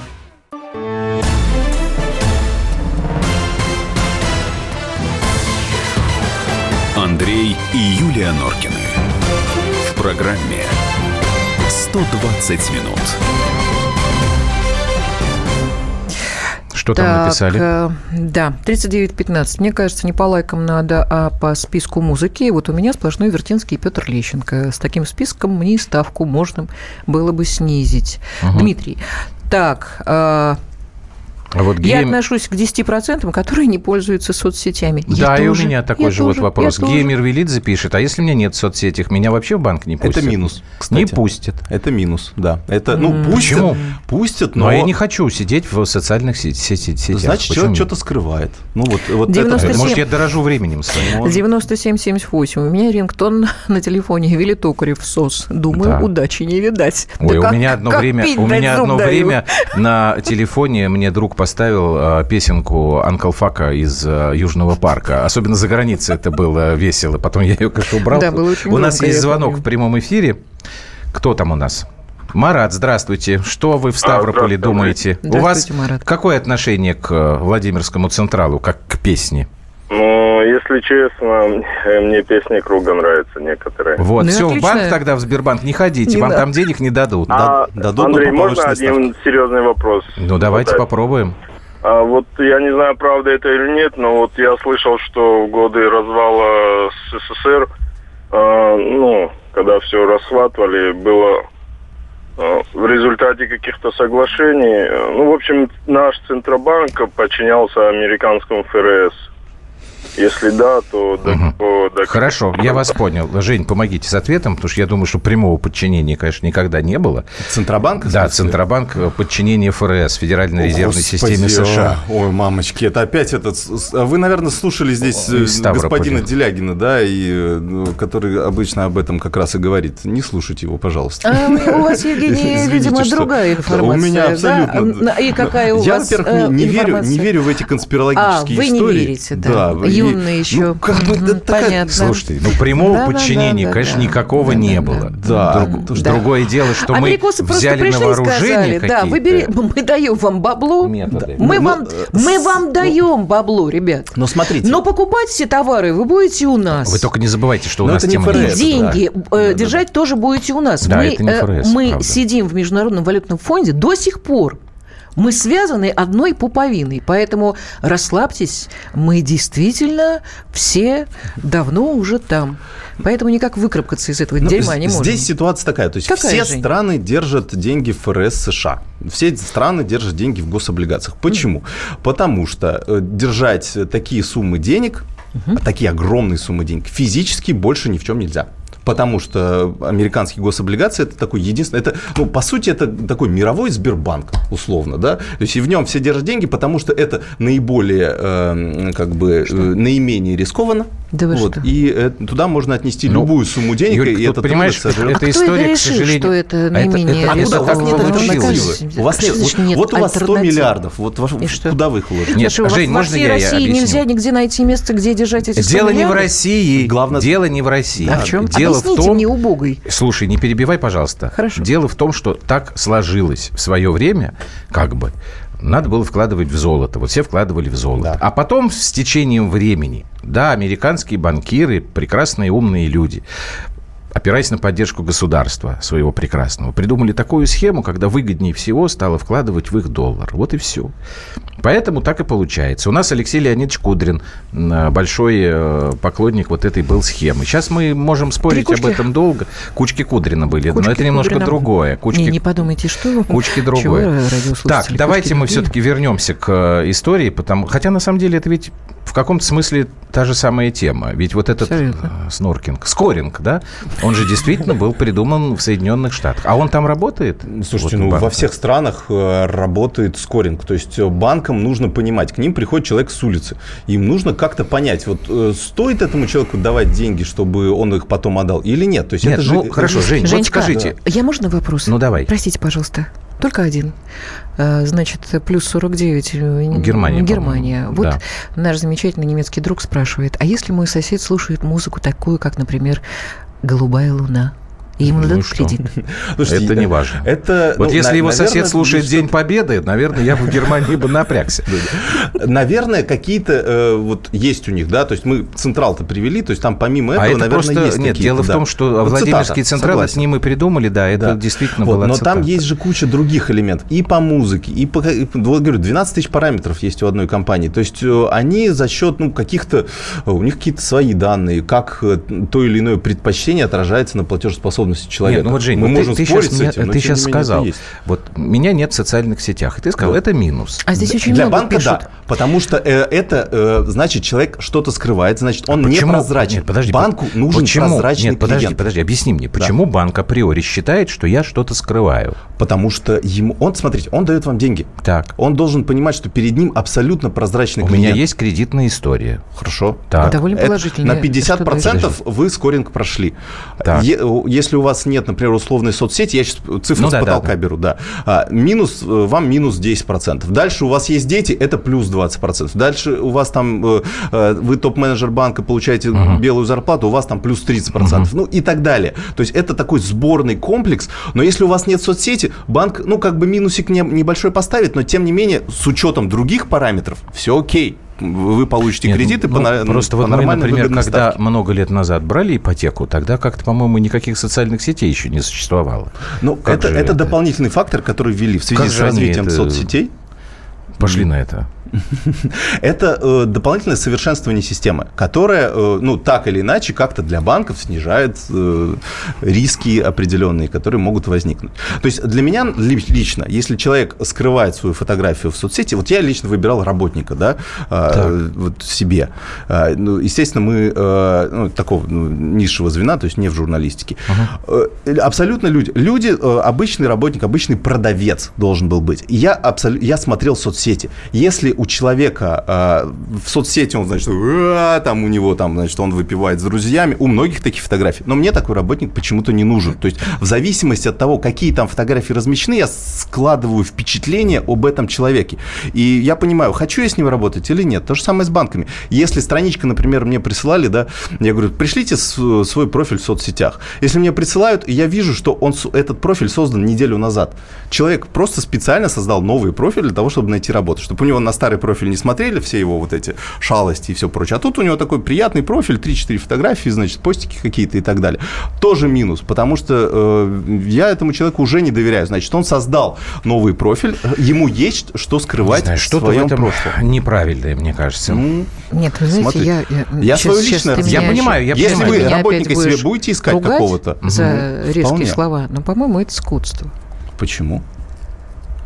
[SPEAKER 1] Андрей и Юлия Норкины. В программе 120 минут.
[SPEAKER 2] Что там
[SPEAKER 3] Так,
[SPEAKER 2] написали?
[SPEAKER 3] э, да, 39.15. Мне кажется, не по лайкам надо, а по списку музыки. Вот у меня сплошной Вертинский и Петр Лещенко. С таким списком мне и ставку можно было бы снизить. Дмитрий, так, э,
[SPEAKER 2] А вот
[SPEAKER 3] я
[SPEAKER 2] гейм-
[SPEAKER 3] отношусь к 10%, которые не пользуются соцсетями.
[SPEAKER 2] Да,
[SPEAKER 3] Я
[SPEAKER 2] и у
[SPEAKER 3] тоже,
[SPEAKER 2] меня такой
[SPEAKER 3] я
[SPEAKER 2] же вот
[SPEAKER 3] тоже,
[SPEAKER 2] вопрос.
[SPEAKER 3] я тоже.
[SPEAKER 2] Геймер Велидзе пишет, а если у меня нет соцсетей, меня вообще в банк не пустят?
[SPEAKER 4] Это минус,
[SPEAKER 2] Не
[SPEAKER 4] кстати.
[SPEAKER 2] пустят.
[SPEAKER 4] Это минус, да. Это, ну, пустят,
[SPEAKER 2] Почему?
[SPEAKER 4] пустят,
[SPEAKER 2] Но,
[SPEAKER 4] но...
[SPEAKER 2] я не хочу сидеть в социальных сетях.
[SPEAKER 4] Значит,
[SPEAKER 2] Почему
[SPEAKER 4] человек что-то скрывает. Ну, вот, вот это...
[SPEAKER 3] 97.
[SPEAKER 2] Может, я дорожу временем своим.
[SPEAKER 3] 9778. У меня рингтон на телефоне Вилли Токарев СОС. Думаю,
[SPEAKER 2] Да.
[SPEAKER 3] удачи не видать.
[SPEAKER 2] Ой,
[SPEAKER 3] Да
[SPEAKER 2] у
[SPEAKER 3] как-
[SPEAKER 2] меня одно время, у меня одно время на телефоне мне друг поставил э, песенку Анкл Фака из э, Южного парка. Особенно за границей это было весело. Потом я ее, конечно, убрал.
[SPEAKER 3] Да, было очень
[SPEAKER 2] у нас
[SPEAKER 3] громко,
[SPEAKER 2] есть звонок в прямом эфире. Кто там у нас? Марат, здравствуйте. Что вы в Ставрополе
[SPEAKER 9] здравствуйте.
[SPEAKER 2] думаете? У вас
[SPEAKER 3] Марат.
[SPEAKER 2] какое отношение к э, Владимирскому Централу, как к песне?
[SPEAKER 9] Ну, если честно, э, мне песни круга нравятся некоторые.
[SPEAKER 2] Вот,
[SPEAKER 3] Ну
[SPEAKER 2] все, в банк тогда, в Сбербанк не ходите,
[SPEAKER 3] Не
[SPEAKER 2] вам
[SPEAKER 3] надо.
[SPEAKER 2] там денег не дадут.
[SPEAKER 9] А,
[SPEAKER 4] дадут,
[SPEAKER 9] Андрей, можно один серьезный вопрос?
[SPEAKER 2] Ну, давайте
[SPEAKER 9] задать?
[SPEAKER 2] попробуем.
[SPEAKER 9] А вот я не знаю, правда это или нет, но вот я слышал, что в годы развала СССР, а, ну, когда все расхватывали, было а, в результате каких-то соглашений, ну, в общем, наш Центробанк подчинялся американскому ФРС. Если да, то
[SPEAKER 2] Мгм.
[SPEAKER 9] какого- до
[SPEAKER 2] Хорошо, я вас понял. Жень, помогите с ответом, потому что я думаю, что прямого подчинения, конечно, никогда не было.
[SPEAKER 4] Центробанк?
[SPEAKER 2] Да? Центробанк э, подчинение ФРС, Федеральной
[SPEAKER 4] О,
[SPEAKER 2] резервной
[SPEAKER 4] Господи,
[SPEAKER 2] системе США.
[SPEAKER 4] Ой, мамочки, это опять этот... а Вы, наверное, слушали здесь э, господина Делягина, да, и, э, который обычно об этом как раз и говорит. Не слушайте его, пожалуйста.
[SPEAKER 3] А у вас, Евгений, видимо, другая информация.
[SPEAKER 4] У меня
[SPEAKER 3] да?
[SPEAKER 4] абсолютно.
[SPEAKER 3] А, И какая у
[SPEAKER 4] Я,
[SPEAKER 3] вас
[SPEAKER 4] во-первых,
[SPEAKER 3] э,
[SPEAKER 4] не, верю,
[SPEAKER 3] информация?
[SPEAKER 4] не верю в эти конспирологические
[SPEAKER 3] А, вы не
[SPEAKER 4] истории.
[SPEAKER 3] верите, да.
[SPEAKER 4] И-
[SPEAKER 3] Юный еще.
[SPEAKER 4] Ну, как бы, да, такая-
[SPEAKER 3] понятно.
[SPEAKER 2] Слушайте, ну прямого
[SPEAKER 3] Да-да-да-да-да.
[SPEAKER 2] подчинения, конечно, никакого не было.
[SPEAKER 4] Да.
[SPEAKER 2] Друг-
[SPEAKER 3] Да.
[SPEAKER 2] Другое дело, что мы
[SPEAKER 3] Америкосы просто
[SPEAKER 2] взяли на
[SPEAKER 3] пришли и
[SPEAKER 2] вооружение
[SPEAKER 3] сказали, да,
[SPEAKER 2] какие-то
[SPEAKER 3] выбери, мы даем вам бабло,
[SPEAKER 2] методы.
[SPEAKER 3] мы,
[SPEAKER 4] Ну,
[SPEAKER 3] вам,
[SPEAKER 4] э,
[SPEAKER 3] мы
[SPEAKER 4] с-
[SPEAKER 3] вам даем бабло, ребят.
[SPEAKER 4] Но смотрите.
[SPEAKER 3] Но покупать все товары вы будете у нас.
[SPEAKER 2] Вы только не забывайте, что у
[SPEAKER 4] Но
[SPEAKER 2] нас
[SPEAKER 4] не
[SPEAKER 2] тема
[SPEAKER 3] И
[SPEAKER 4] ФРС,
[SPEAKER 3] деньги
[SPEAKER 4] да.
[SPEAKER 3] э, держать тоже будете у нас.
[SPEAKER 2] Да,
[SPEAKER 3] мы
[SPEAKER 2] это не
[SPEAKER 3] э,
[SPEAKER 2] ФРС,
[SPEAKER 3] мы
[SPEAKER 2] правда.
[SPEAKER 3] сидим в Международном валютном фонде до сих пор. Мы связаны одной пуповиной, поэтому расслабьтесь, мы действительно все давно уже там. Поэтому никак выкарабкаться из этого
[SPEAKER 4] Ну,
[SPEAKER 3] дерьма не можем.
[SPEAKER 4] Здесь ситуация такая, то есть
[SPEAKER 3] Какая,
[SPEAKER 4] все
[SPEAKER 3] Жень?
[SPEAKER 4] страны держат деньги в ФРС США. Все страны держат деньги в гособлигациях. Почему? Потому что э, держать такие суммы денег, а такие огромные суммы денег, физически больше ни в чем нельзя. Потому что американские гособлигации это такой единственный, это, ну, по сути, это такой мировой Сбербанк, условно, да. То есть и в нем все держат деньги, потому что это наиболее, э, как бы, э, наименее рискованно.
[SPEAKER 3] Да вы
[SPEAKER 4] вот,
[SPEAKER 3] что?
[SPEAKER 4] и э, туда можно отнести
[SPEAKER 2] Ну,
[SPEAKER 4] любую сумму денег,
[SPEAKER 2] Юлька,
[SPEAKER 4] и это
[SPEAKER 2] понимаешь,
[SPEAKER 4] трудно
[SPEAKER 2] это
[SPEAKER 3] А кто
[SPEAKER 2] история,
[SPEAKER 3] это
[SPEAKER 2] к сожалению...
[SPEAKER 3] что это
[SPEAKER 2] А это-
[SPEAKER 3] наименее
[SPEAKER 2] это-
[SPEAKER 4] А
[SPEAKER 2] это как
[SPEAKER 4] нет
[SPEAKER 2] вы
[SPEAKER 4] альтернативы?
[SPEAKER 2] научились?
[SPEAKER 4] У вас нет, вот,
[SPEAKER 3] нет
[SPEAKER 4] вот у вас 100
[SPEAKER 3] альтернативы?
[SPEAKER 4] миллиардов, вот ваш-
[SPEAKER 3] И что?
[SPEAKER 4] куда вы их вложите?
[SPEAKER 2] Нет,
[SPEAKER 3] Слушай, у вас
[SPEAKER 2] Жень, можно я
[SPEAKER 3] России
[SPEAKER 2] объясню?
[SPEAKER 3] нельзя нигде найти место, где держать эти 100
[SPEAKER 2] Дело не в? России.
[SPEAKER 4] Главное-
[SPEAKER 2] Дело не в России.
[SPEAKER 3] А в чем?
[SPEAKER 2] Дело
[SPEAKER 3] Объясните
[SPEAKER 2] в том,
[SPEAKER 3] мне, убогой.
[SPEAKER 2] Слушай, не перебивай, пожалуйста.
[SPEAKER 3] Хорошо.
[SPEAKER 2] Дело в том, что так сложилось в свое время, как бы, надо было вкладывать в золото. Вот все вкладывали в золото.
[SPEAKER 4] Да.
[SPEAKER 2] А потом с течением времени, да, американские банкиры, прекрасные умные люди, опираясь на поддержку государства своего прекрасного, придумали такую схему, когда выгоднее всего стало вкладывать в их доллар. Вот и все. Поэтому так и получается. У нас Алексей Леонидович Кудрин, м, большой э, поклонник вот этой был схемы. Сейчас мы можем спорить об
[SPEAKER 3] кучки.
[SPEAKER 2] этом долго. Кучки Кудрина были, но
[SPEAKER 3] Кучки
[SPEAKER 2] это немножко
[SPEAKER 3] Кудрина.
[SPEAKER 2] другое. Кучки
[SPEAKER 3] Не, не подумайте, что.
[SPEAKER 2] Кучки другое. Так,
[SPEAKER 3] кучки
[SPEAKER 2] давайте мы
[SPEAKER 3] другие?
[SPEAKER 2] все-таки вернемся к э, истории, потому хотя на самом деле это ведь в каком-то смысле та же самая тема. Ведь вот этот
[SPEAKER 3] Абсолютно.
[SPEAKER 2] э, сноркинг, скоринг, да, он же действительно был придуман в Соединенных Штатах. А он там работает?
[SPEAKER 4] Слушайте,
[SPEAKER 2] Вот
[SPEAKER 4] ну
[SPEAKER 2] банк.
[SPEAKER 4] во всех странах э, работает скоринг. То есть э, банк банкам нужно понимать. К ним приходит человек с улицы. Им нужно как-то понять, вот э, стоит этому человеку давать деньги, чтобы он их потом отдал, или нет. То есть
[SPEAKER 2] Нет,
[SPEAKER 4] это же,
[SPEAKER 2] ну,
[SPEAKER 4] это
[SPEAKER 2] хорошо,
[SPEAKER 4] же-
[SPEAKER 2] Жень, вот
[SPEAKER 3] Женечка,
[SPEAKER 2] скажите.
[SPEAKER 3] Я можно вопрос?
[SPEAKER 2] Ну, давай.
[SPEAKER 3] Простите, пожалуйста. Только один. Э, Значит, плюс 49. э,
[SPEAKER 2] Германия,
[SPEAKER 3] Германия.
[SPEAKER 2] по-моему.
[SPEAKER 3] Вот
[SPEAKER 2] Да.
[SPEAKER 3] наш замечательный немецкий друг спрашивает, а если мой сосед слушает музыку такую, как, например, «Голубая луна», и ему
[SPEAKER 2] Ну
[SPEAKER 3] дадут
[SPEAKER 2] что?
[SPEAKER 3] кредит?
[SPEAKER 4] Слушайте,
[SPEAKER 2] Это не важно.
[SPEAKER 4] Это,
[SPEAKER 2] Вот
[SPEAKER 4] ну,
[SPEAKER 2] если
[SPEAKER 4] на-
[SPEAKER 2] его
[SPEAKER 4] наверное,
[SPEAKER 2] сосед слушает День Победы, наверное, я бы в Германии бы напрягся.
[SPEAKER 4] Наверное, какие-то э, вот есть у них, да, то есть мы Централ-то привели, то есть там помимо этого,
[SPEAKER 2] А это
[SPEAKER 4] наверное,
[SPEAKER 2] просто...
[SPEAKER 4] есть
[SPEAKER 2] Нет, дело в
[SPEAKER 4] да.
[SPEAKER 2] том, что
[SPEAKER 4] Вот
[SPEAKER 2] Владимирский Централ,
[SPEAKER 4] согласен.
[SPEAKER 2] не мы придумали, да, это
[SPEAKER 4] Да.
[SPEAKER 2] действительно
[SPEAKER 4] Вот,
[SPEAKER 2] была
[SPEAKER 4] Но там есть же куча других элементов. И по музыке, и по... и, вот говорю, 12 тысяч параметров есть у одной компании. То есть э, они за счет, ну, каких-то... э, У них какие-то свои данные, как то или иное предпочтение отражается на платежеспособности человека.
[SPEAKER 2] Нет, ну вот, Жень,
[SPEAKER 4] Мы
[SPEAKER 2] вот
[SPEAKER 4] можем
[SPEAKER 2] ты, ты
[SPEAKER 4] спорить
[SPEAKER 2] сейчас,
[SPEAKER 4] с этим,
[SPEAKER 2] ты сейчас
[SPEAKER 4] менее
[SPEAKER 2] сказал, вот меня нет в социальных сетях, и ты сказал,
[SPEAKER 4] Да.
[SPEAKER 2] это минус.
[SPEAKER 3] А здесь очень
[SPEAKER 4] Для
[SPEAKER 3] много
[SPEAKER 4] банка
[SPEAKER 3] пишут.
[SPEAKER 4] да, потому что э, это э, значит человек что-то скрывает, значит он
[SPEAKER 2] А Почему?
[SPEAKER 4] непрозрачен.
[SPEAKER 2] Нет, подожди,
[SPEAKER 4] Банку
[SPEAKER 2] по-
[SPEAKER 4] нужен
[SPEAKER 2] почему?
[SPEAKER 4] прозрачный
[SPEAKER 2] Нет, подожди,
[SPEAKER 4] клиент.
[SPEAKER 2] подожди, объясни мне, почему банк априори считает, что я что-то скрываю?
[SPEAKER 4] Потому что ему, он, смотрите, он дает вам деньги.
[SPEAKER 2] Так,
[SPEAKER 4] Он должен понимать, что перед ним абсолютно прозрачный
[SPEAKER 2] у
[SPEAKER 4] клиент.
[SPEAKER 2] меня есть кредитная история.
[SPEAKER 4] Хорошо.
[SPEAKER 2] Так.
[SPEAKER 3] Довольно
[SPEAKER 4] Это
[SPEAKER 3] положительно.
[SPEAKER 4] на 50% вы скоринг прошли.
[SPEAKER 2] Так.
[SPEAKER 4] Е- если у вас нет, например, условной соцсети, я сейчас цифру
[SPEAKER 2] Ну
[SPEAKER 4] с
[SPEAKER 2] да,
[SPEAKER 4] потолка
[SPEAKER 2] да.
[SPEAKER 4] беру, да. А, минус, э, вам минус 10%. Дальше у вас есть дети, это плюс 20%. Дальше у вас там, э, э, вы топ-менеджер банка, получаете белую зарплату, у вас там плюс 30%. Ну и так далее. То есть это такой сборный комплекс. Но если у вас нет соцсети, банк, ну как бы минусик не- небольшой поставит, но тем не менее, с учетом других параметров, все окей. Вы получите
[SPEAKER 2] Нет,
[SPEAKER 4] кредиты
[SPEAKER 2] ну,
[SPEAKER 4] по, на-
[SPEAKER 2] просто
[SPEAKER 4] по
[SPEAKER 2] вот мы, например, когда
[SPEAKER 4] ставке.
[SPEAKER 2] много лет назад брали ипотеку, тогда как-то, по-моему, никаких социальных сетей еще не существовало.
[SPEAKER 4] Ну, это, это
[SPEAKER 2] это?
[SPEAKER 4] дополнительный фактор, который ввели в связи
[SPEAKER 2] Как
[SPEAKER 4] с развитием
[SPEAKER 2] это-
[SPEAKER 4] соцсетей.
[SPEAKER 2] Пошли на это.
[SPEAKER 4] Это э, дополнительное совершенствование системы, которое, э, ну, так или иначе, как-то для банков снижает э, риски определенные, которые могут возникнуть. То есть для меня ли- лично, если человек скрывает свою фотографию в соцсети, вот я лично выбирал работника, да, э, вот себе. Э, ну, естественно, мы э, ну, такого ну, низшего звена, то есть не в журналистике. Э, абсолютно люди. Люди, э, обычный работник, обычный продавец должен был быть. И я, абсолютно, я смотрел соцсети. Если у человека э, в соцсети он, значит, там у него, там, значит, он выпивает с друзьями, у многих таких фотографий. Но мне такой работник почему-то не нужен. То есть в зависимости от того, какие там фотографии размещены, я складываю впечатление об этом человеке. И я понимаю, хочу я с ним работать или нет. То же самое с банками. Если страничка, например, мне присылали, да, я говорю, пришлите свой профиль в соцсетях. Если мне присылают, я вижу, что он, этот профиль создан неделю назад. Человек просто специально создал новый профиль для того, чтобы найти работу. Чтобы у него на старый профиль не смотрели все его вот эти шалости и все прочее. А тут у него такой приятный профиль, 3-4 фотографии, значит, постики какие-то и так далее. Тоже минус, потому что э, я этому человеку уже не доверяю. Значит, он создал новый профиль, э, ему есть что скрывать
[SPEAKER 2] Знаешь,
[SPEAKER 4] в
[SPEAKER 2] что-то в
[SPEAKER 4] своем
[SPEAKER 2] этом
[SPEAKER 4] прошлом.
[SPEAKER 2] неправильное, мне кажется.
[SPEAKER 4] Ну,
[SPEAKER 3] Нет, вы знаете,
[SPEAKER 4] Смотрите,
[SPEAKER 3] я...
[SPEAKER 4] я
[SPEAKER 3] щас-
[SPEAKER 4] свое
[SPEAKER 3] щас
[SPEAKER 4] личное
[SPEAKER 2] Я понимаю, я
[SPEAKER 4] Если
[SPEAKER 2] понимаю.
[SPEAKER 4] вы работника себе будете искать какого-то,
[SPEAKER 3] за
[SPEAKER 4] мгм,
[SPEAKER 3] резкие
[SPEAKER 4] вполне.
[SPEAKER 3] слова, но, по-моему, это скотство.
[SPEAKER 4] Почему?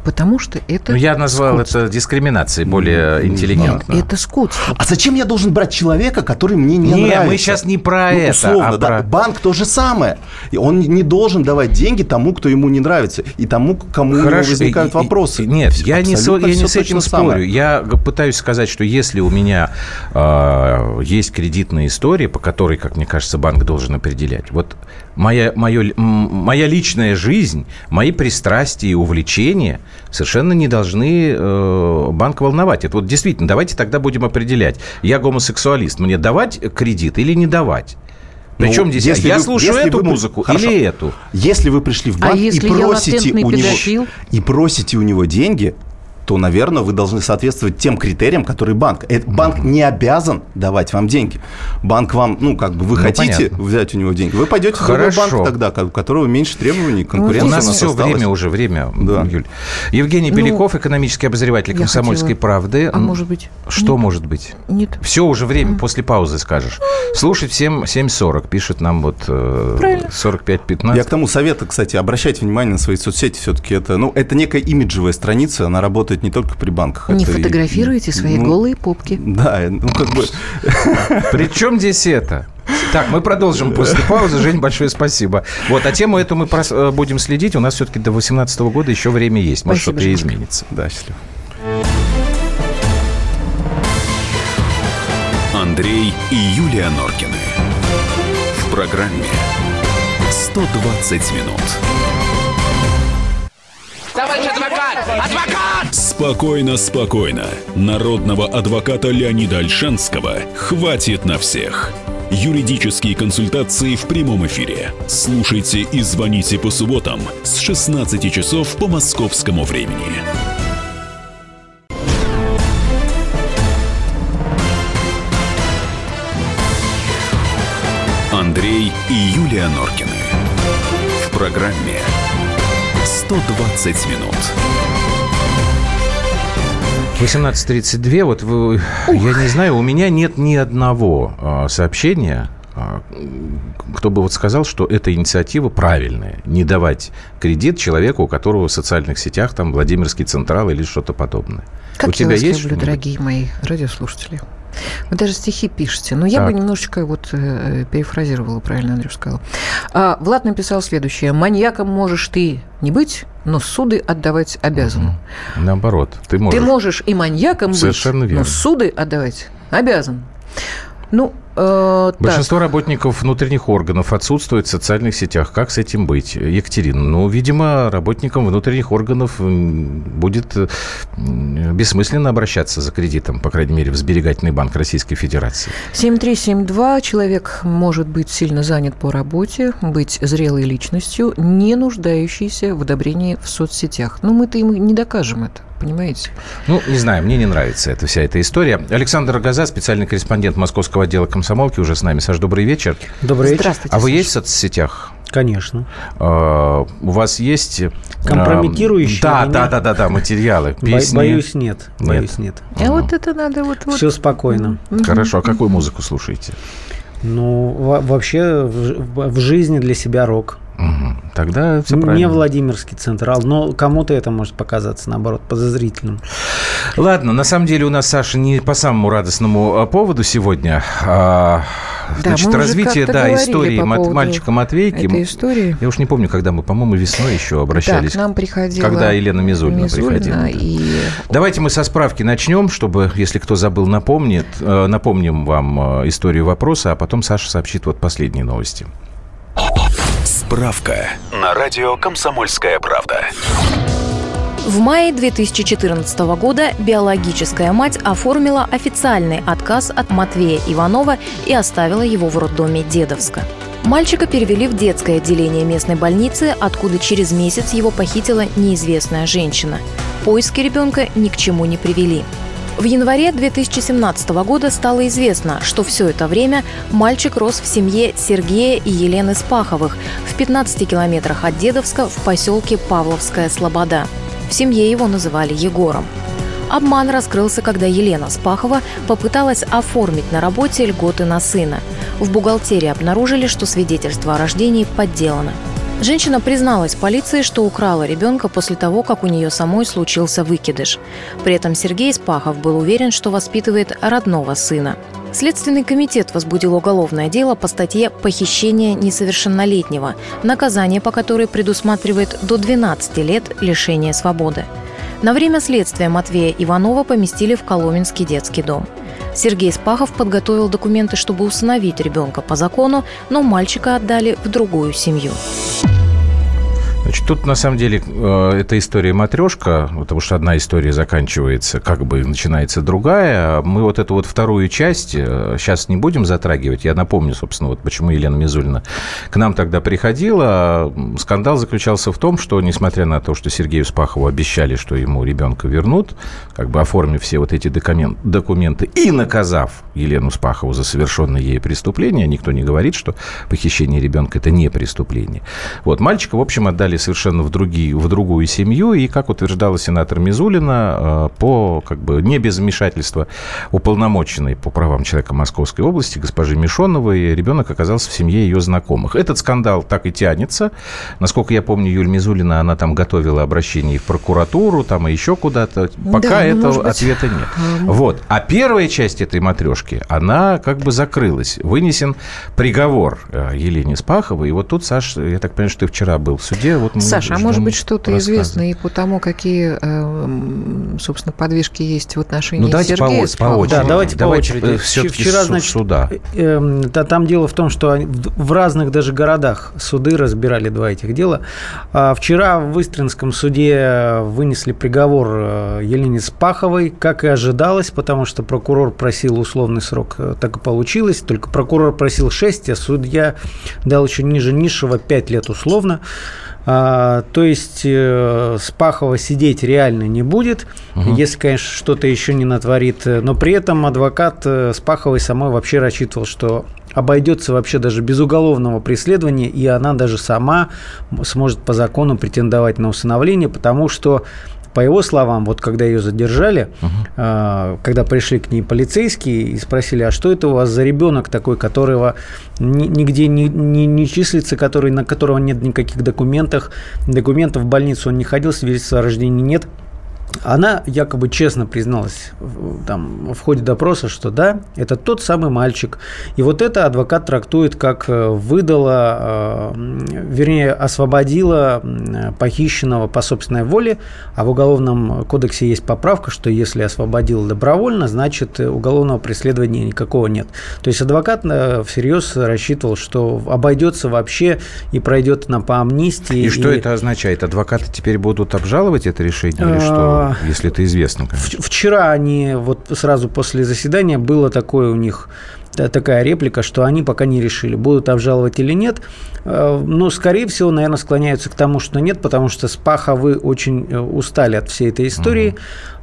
[SPEAKER 3] Потому что это
[SPEAKER 2] Ну, я назвал
[SPEAKER 3] скотство.
[SPEAKER 2] это дискриминацией более интеллигентно.
[SPEAKER 3] Это скотство.
[SPEAKER 4] А зачем я должен брать человека, который мне не,
[SPEAKER 2] Не,
[SPEAKER 4] нравится?
[SPEAKER 2] мы сейчас не про
[SPEAKER 4] Ну,
[SPEAKER 2] это,
[SPEAKER 4] условно,
[SPEAKER 2] а
[SPEAKER 4] да.
[SPEAKER 2] про-
[SPEAKER 4] Банк то же самое. И он не должен давать деньги тому, кто ему не нравится, и тому, кому у него возникают
[SPEAKER 2] и-
[SPEAKER 4] вопросы.
[SPEAKER 2] и- Нет, я не,
[SPEAKER 4] абсолютно
[SPEAKER 2] я не с этим
[SPEAKER 4] точно самое.
[SPEAKER 2] спорю. Я пытаюсь сказать, что если у меня э, есть кредитная история, по которой, как мне кажется, банк должен определять, вот моя, моё ли- м, моя личная жизнь, мои пристрастия и увлечения совершенно не должны э, банк волновать. Это вот действительно, давайте тогда будем определять. Я гомосексуалист, мне давать кредит или не давать?
[SPEAKER 4] Ну,
[SPEAKER 2] Причем здесь
[SPEAKER 4] если
[SPEAKER 2] я
[SPEAKER 4] вы-
[SPEAKER 2] слушаю
[SPEAKER 4] если
[SPEAKER 2] эту
[SPEAKER 4] вы-
[SPEAKER 2] музыку
[SPEAKER 4] Хорошо.
[SPEAKER 2] или эту?
[SPEAKER 4] Если вы пришли в
[SPEAKER 3] А
[SPEAKER 4] банк и
[SPEAKER 3] если я
[SPEAKER 4] просите у него и просите у него деньги, то, наверное, вы должны соответствовать тем критериям, которые банк. Э, Банк не обязан давать вам деньги. Банк вам, ну, как бы, вы
[SPEAKER 2] Ну,
[SPEAKER 4] хотите
[SPEAKER 2] понятно.
[SPEAKER 4] взять у него деньги, вы пойдете в другой
[SPEAKER 2] Хорошо.
[SPEAKER 4] банк тогда, у которого меньше требований,
[SPEAKER 2] У
[SPEAKER 4] конкуренция
[SPEAKER 2] нас все
[SPEAKER 4] осталась.
[SPEAKER 2] время уже, время,
[SPEAKER 4] Да.
[SPEAKER 2] Юль. Евгений
[SPEAKER 3] Ну,
[SPEAKER 2] Беляков, экономический обозреватель «Комсомольской
[SPEAKER 3] хотела-
[SPEAKER 2] правды».
[SPEAKER 3] А может быть?
[SPEAKER 2] Что
[SPEAKER 3] нет?
[SPEAKER 2] может быть?
[SPEAKER 3] Нет.
[SPEAKER 2] Все уже время, после паузы скажешь. Слушать в 7, 7.40, пишет нам вот э,
[SPEAKER 3] Правильно.
[SPEAKER 2] 45-15.
[SPEAKER 4] Я к тому советую, кстати, обращайте внимание на свои соцсети. Все-таки это, ну, это некая имиджевая страница, она работает работает не только при банках.
[SPEAKER 3] Не
[SPEAKER 4] фотографируете и,
[SPEAKER 3] свои
[SPEAKER 4] ну,
[SPEAKER 3] голые попки.
[SPEAKER 4] Да, ну как бы...
[SPEAKER 2] При чем здесь это? Так, мы продолжим после паузы. Жень, большое спасибо. Вот, а тему эту мы э, будем следить. У нас все-таки до 2018 года еще время есть. Может, что-то изменится.
[SPEAKER 4] Да, счастливо.
[SPEAKER 1] Андрей и Юлия Норкины. В программе 120 минут.
[SPEAKER 10] Товарищ адвокат! Адвокат!
[SPEAKER 1] Спокойно, спокойно. Народного адвоката Леонида Альшанского хватит на всех. Юридические консультации в прямом эфире. Слушайте и звоните по субботам с 16 часов по московскому времени. Андрей и Юлия Норкины. В программе 120 минут.
[SPEAKER 2] 18.32, вот вы, я не знаю, у меня нет ни одного а, сообщения, а, кто бы вот сказал, что эта инициатива правильная, не давать кредит человеку, у которого в социальных сетях там Владимирский Централ или что-то подобное.
[SPEAKER 3] Как
[SPEAKER 2] у
[SPEAKER 3] я
[SPEAKER 2] тебя
[SPEAKER 3] вас
[SPEAKER 2] есть
[SPEAKER 3] люблю, дорогие мои радиослушатели. Вы даже стихи пишете. Но я
[SPEAKER 2] Так.
[SPEAKER 3] бы немножечко вот э, перефразировала, правильно Андрюш сказал. А, Влад написал следующее. «Маньяком можешь ты не быть, но суды отдавать обязан».
[SPEAKER 2] Наоборот, ты можешь.
[SPEAKER 3] Ты можешь и маньяком
[SPEAKER 2] Совершенно
[SPEAKER 3] быть,
[SPEAKER 2] верно.
[SPEAKER 3] но суды отдавать обязан. Ну, э, так.
[SPEAKER 2] Большинство работников внутренних органов отсутствует в социальных сетях. Как с этим быть? Екатерина, ну, видимо, работникам внутренних органов будет э, бессмысленно обращаться за кредитом, по крайней мере, в сберегательный банк Российской Федерации.
[SPEAKER 3] 7372. Человек может быть сильно занят по работе, быть зрелой личностью, не нуждающейся в одобрении в соцсетях. Но мы-то ему не докажем это, понимаете?
[SPEAKER 2] Ну, не знаю, мне не нравится эта вся эта история. Александр Газа, специальный корреспондент московского отдела комсомолки, уже с нами. Саш, добрый вечер.
[SPEAKER 6] Добрый вечер.
[SPEAKER 3] Здравствуйте,
[SPEAKER 2] А вы
[SPEAKER 3] Саша.
[SPEAKER 2] есть в соцсетях?
[SPEAKER 6] Конечно.
[SPEAKER 2] А, У вас есть... э,
[SPEAKER 6] Компрометирующие
[SPEAKER 2] Да, да, да, да, да, материалы, песни.
[SPEAKER 6] Боюсь, нет.
[SPEAKER 2] Нет.
[SPEAKER 6] Боюсь, нет.
[SPEAKER 3] А вот это надо вот... вот.
[SPEAKER 6] Все спокойно.
[SPEAKER 2] Хорошо, а какую музыку слушаете?
[SPEAKER 6] Ну, во- вообще в жизни для себя рок.
[SPEAKER 2] Тогда все
[SPEAKER 6] Не
[SPEAKER 2] правильно.
[SPEAKER 6] Владимирский Централ, но кому-то это может показаться, наоборот, подозрительным.
[SPEAKER 2] Ладно, на самом деле у нас, Саша, не по самому радостному а, поводу сегодня. А,
[SPEAKER 3] Да,
[SPEAKER 2] значит, развитие да, истории
[SPEAKER 3] по
[SPEAKER 2] мат-
[SPEAKER 3] поводу
[SPEAKER 2] мальчика Матвейки.
[SPEAKER 3] этой истории.
[SPEAKER 2] Я уж не помню, когда мы, по-моему, весной еще обращались.
[SPEAKER 3] Да, к нам приходила
[SPEAKER 2] Когда Елена Мизулина,
[SPEAKER 3] Мизулина,
[SPEAKER 2] приходила.
[SPEAKER 3] и
[SPEAKER 2] Давайте мы со справки начнем, чтобы, если кто забыл, напомнит, э, напомним вам э, историю вопроса, а потом Саша сообщит вот последние новости.
[SPEAKER 1] Справка на радио «Комсомольская правда».
[SPEAKER 11] В мае 2014 года биологическая мать оформила официальный отказ от Матвея Иванова и оставила его в роддоме Дедовска. Мальчика перевели в детское отделение местной больницы, откуда через месяц его похитила неизвестная женщина. Поиски ребенка ни к чему не привели. В январе 2017 года стало известно, что все это время мальчик рос в семье Сергея и Елены Спаховых в 15 километрах от Дедовска в поселке Павловская Слобода. В семье его называли Егором. Обман раскрылся, когда Елена Спахова попыталась оформить на работе льготы на сына. В бухгалтерии обнаружили, что свидетельство о рождении подделано. Женщина призналась полиции, что украла ребенка после того, как у нее самой случился выкидыш. При этом Сергей Спахов был уверен, что воспитывает родного сына. Следственный комитет возбудил уголовное дело по статье «Похищение несовершеннолетнего», наказание по которой предусматривает до 12 лет лишения свободы. На время следствия Матвея Иванова поместили в Коломенский детский дом. Сергей Спахов подготовил документы, чтобы усыновить ребенка по закону, но мальчика отдали в другую семью.
[SPEAKER 2] Значит, тут на самом деле э, эта история матрешка, потому что одна история заканчивается, как бы начинается другая. Мы вот эту вот вторую часть э, сейчас не будем затрагивать. Я напомню, собственно, вот почему Елена Мизулина к нам тогда приходила. Скандал заключался в том, что, несмотря на то, что Сергею Спахову обещали, что ему ребенка вернут, как бы оформив все вот эти докумен- документы и наказав Елену Спахову за совершенное ей преступление, никто не говорит, что похищение ребенка – это не преступление. Вот, мальчика, в общем, отдали совершенно в, другие, в другую семью, и, как утверждала сенатор Мизулина, э, по, как бы, не без вмешательства уполномоченной по правам человека Московской области, госпожи Мишоновой, ребенок оказался в семье ее знакомых. Этот скандал так и тянется. Насколько я помню, Юль Мизулина, она там готовила обращение и в прокуратуру, там и еще куда-то. Пока
[SPEAKER 3] Да, ну,
[SPEAKER 2] этого
[SPEAKER 3] быть,
[SPEAKER 2] ответа нет.
[SPEAKER 3] эм,
[SPEAKER 2] Вот. А первая часть этой матрешки, она как бы закрылась. Вынесен приговор э, Елене Спаховой. И вот тут, Саш, я так понимаю, что ты вчера был в суде. Вот мы
[SPEAKER 3] Саша, а может быть что-то известно и по тому, какие, э, собственно, подвижки есть в отношении
[SPEAKER 2] Ну, давайте по,
[SPEAKER 3] Сергея
[SPEAKER 2] по
[SPEAKER 3] Спахова?
[SPEAKER 2] очереди.
[SPEAKER 6] Да, давайте по очереди.
[SPEAKER 2] Все-таки
[SPEAKER 6] Вчера,
[SPEAKER 2] суд
[SPEAKER 6] значит,
[SPEAKER 2] суда.
[SPEAKER 6] Эм, да, там дело в том, что в разных даже городах суды разбирали два этих дела. А Вчера в Истринском суде вынесли приговор э, Елене Спаховой, как и ожидалось, потому что прокурор просил условный срок, э, так и получилось. Только прокурор просил 6, а судья дал еще ниже низшего 5 лет условно. А, то есть э, Спахова сидеть реально не будет,
[SPEAKER 2] Мгм.
[SPEAKER 6] если, конечно, что-то еще не натворит. Э, Но при этом адвокат э, Спаховой самой вообще рассчитывал, что обойдется вообще даже без уголовного преследования, и она даже сама сможет по закону претендовать на усыновление, потому что по его словам, вот когда ее задержали, э, когда пришли к ней полицейские и спросили, а что это у вас за ребенок такой, которого ни- нигде не, не- не числится, который, на которого нет никаких документов, документов в больницу он не ходил, свидетельства о рождении нет. Она якобы честно призналась там, в ходе допроса, что да, это тот самый мальчик. И вот это адвокат трактует как э, выдала, э, вернее, освободила похищенного по собственной воле, а в Уголовном кодексе есть поправка, что если освободил добровольно, значит э, уголовного преследования никакого нет. То есть адвокат всерьез рассчитывал, что обойдется вообще и пройдет на по амнистии.
[SPEAKER 2] И что это означает? Адвокаты теперь будут обжаловать это решение или что, Если это известно? конечно?
[SPEAKER 6] Вчера они, вот сразу после заседания, было такое у них такая реплика, что они пока не решили, будут обжаловать или нет. Э, Но, скорее всего, наверное, склоняются к тому, что нет, потому что Спаховы очень э, устали от всей этой истории.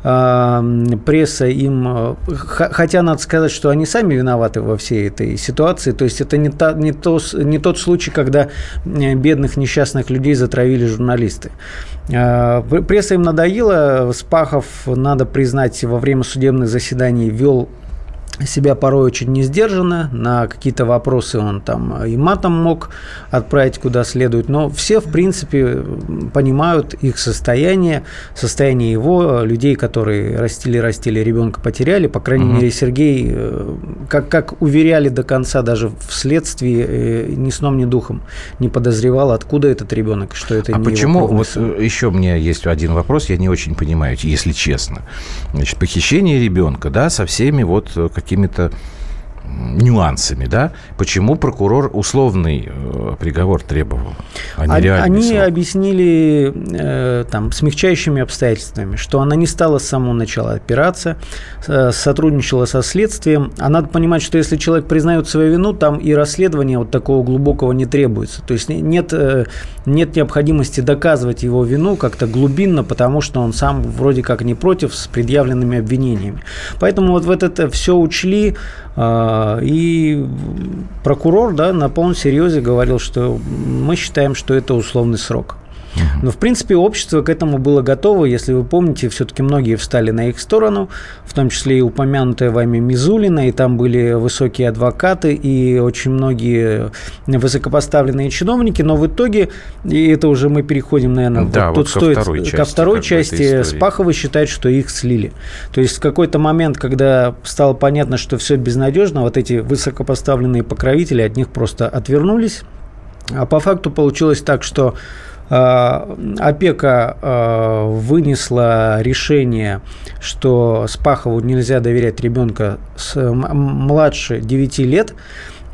[SPEAKER 6] М, Пресса им... э, Хотя надо сказать, что они сами виноваты во всей этой ситуации. То есть это не, та- не, то, не тот случай, когда бедных несчастных людей затравили журналисты. Пр- Пресса им надоела. Спахов, надо признать, во время судебных заседаний вел себя порой очень несдержанно, на какие-то вопросы он там и матом мог отправить куда следует, но все, в принципе, понимают их состояние, состояние его, людей, которые растили-растили, ребенка потеряли, по крайней
[SPEAKER 2] Мгм.
[SPEAKER 6] мере, Сергей, э, как, как уверяли до конца, даже в следствии, э, ни сном, ни духом не подозревал, откуда этот ребенок, что это
[SPEAKER 2] А
[SPEAKER 6] не
[SPEAKER 2] почему,
[SPEAKER 6] его
[SPEAKER 2] вот э, еще у меня есть один вопрос, я не очень понимаю, если честно. Значит, похищение ребенка, да, со всеми вот э, какими-то м, нюансами, да? Почему прокурор условный э, приговор требовал, а не
[SPEAKER 6] Они,
[SPEAKER 2] срок?
[SPEAKER 6] объяснили э, там, смягчающими обстоятельствами, что она не стала с самого начала опираться, э, сотрудничала со следствием. А надо понимать, что если человек признает свою вину, там и расследование вот такого глубокого не требуется. То есть не- нет, э, нет необходимости доказывать его вину как-то глубинно, потому что он сам вроде как не против с предъявленными обвинениями. Поэтому вот в это все учли, а, и прокурор да, на полном серьезе говорил, что мы считаем, что это условный срок. Но, в принципе, общество к этому было готово. Если вы помните, все-таки многие встали на их сторону, в том числе и упомянутая вами Мизулина, и там были высокие адвокаты и очень многие высокопоставленные чиновники. Но в итоге, и это уже мы переходим, наверное,
[SPEAKER 2] Да,
[SPEAKER 6] вот
[SPEAKER 2] вот
[SPEAKER 6] тут
[SPEAKER 2] ко
[SPEAKER 6] стоит
[SPEAKER 2] второй
[SPEAKER 6] ко
[SPEAKER 2] части,
[SPEAKER 6] второй
[SPEAKER 2] бы, этой
[SPEAKER 6] части. Спахова считает, что их слили. То есть в какой-то момент, когда стало понятно, что все безнадежно, вот эти высокопоставленные покровители от них просто отвернулись. А по факту получилось так, что опека э, вынесла решение, что Спахову нельзя доверять ребенка с, младше 9 лет.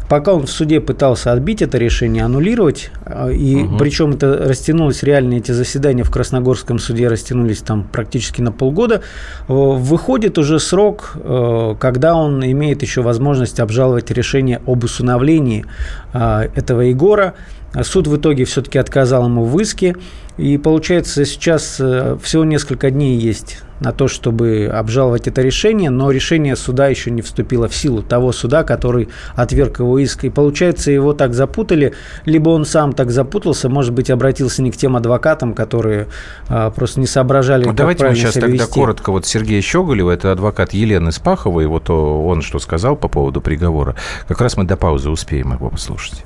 [SPEAKER 6] Пока он в суде пытался отбить это решение, аннулировать, э, и
[SPEAKER 2] Мгм.
[SPEAKER 6] причем это растянулось, реально эти заседания в Красногорском суде растянулись там практически на полгода, выходит уже срок, когда он имеет еще возможность обжаловать решение об усыновлении этого Егора. Суд в итоге все-таки отказал ему в иске. И получается, сейчас э, всего несколько дней есть на то, чтобы обжаловать это решение, но решение суда еще не вступило в силу того суда, который отверг его иск. И получается, его так запутали, либо он сам так запутался, может быть, обратился не к тем адвокатам, которые а, просто не соображали,
[SPEAKER 2] Ну, Давайте мы сейчас
[SPEAKER 6] себя
[SPEAKER 2] тогда
[SPEAKER 6] вести.
[SPEAKER 2] коротко. Вот Сергей Щеголев, это адвокат Елены Спаховой, вот он что сказал по поводу приговора. Как раз мы до паузы успеем его послушать.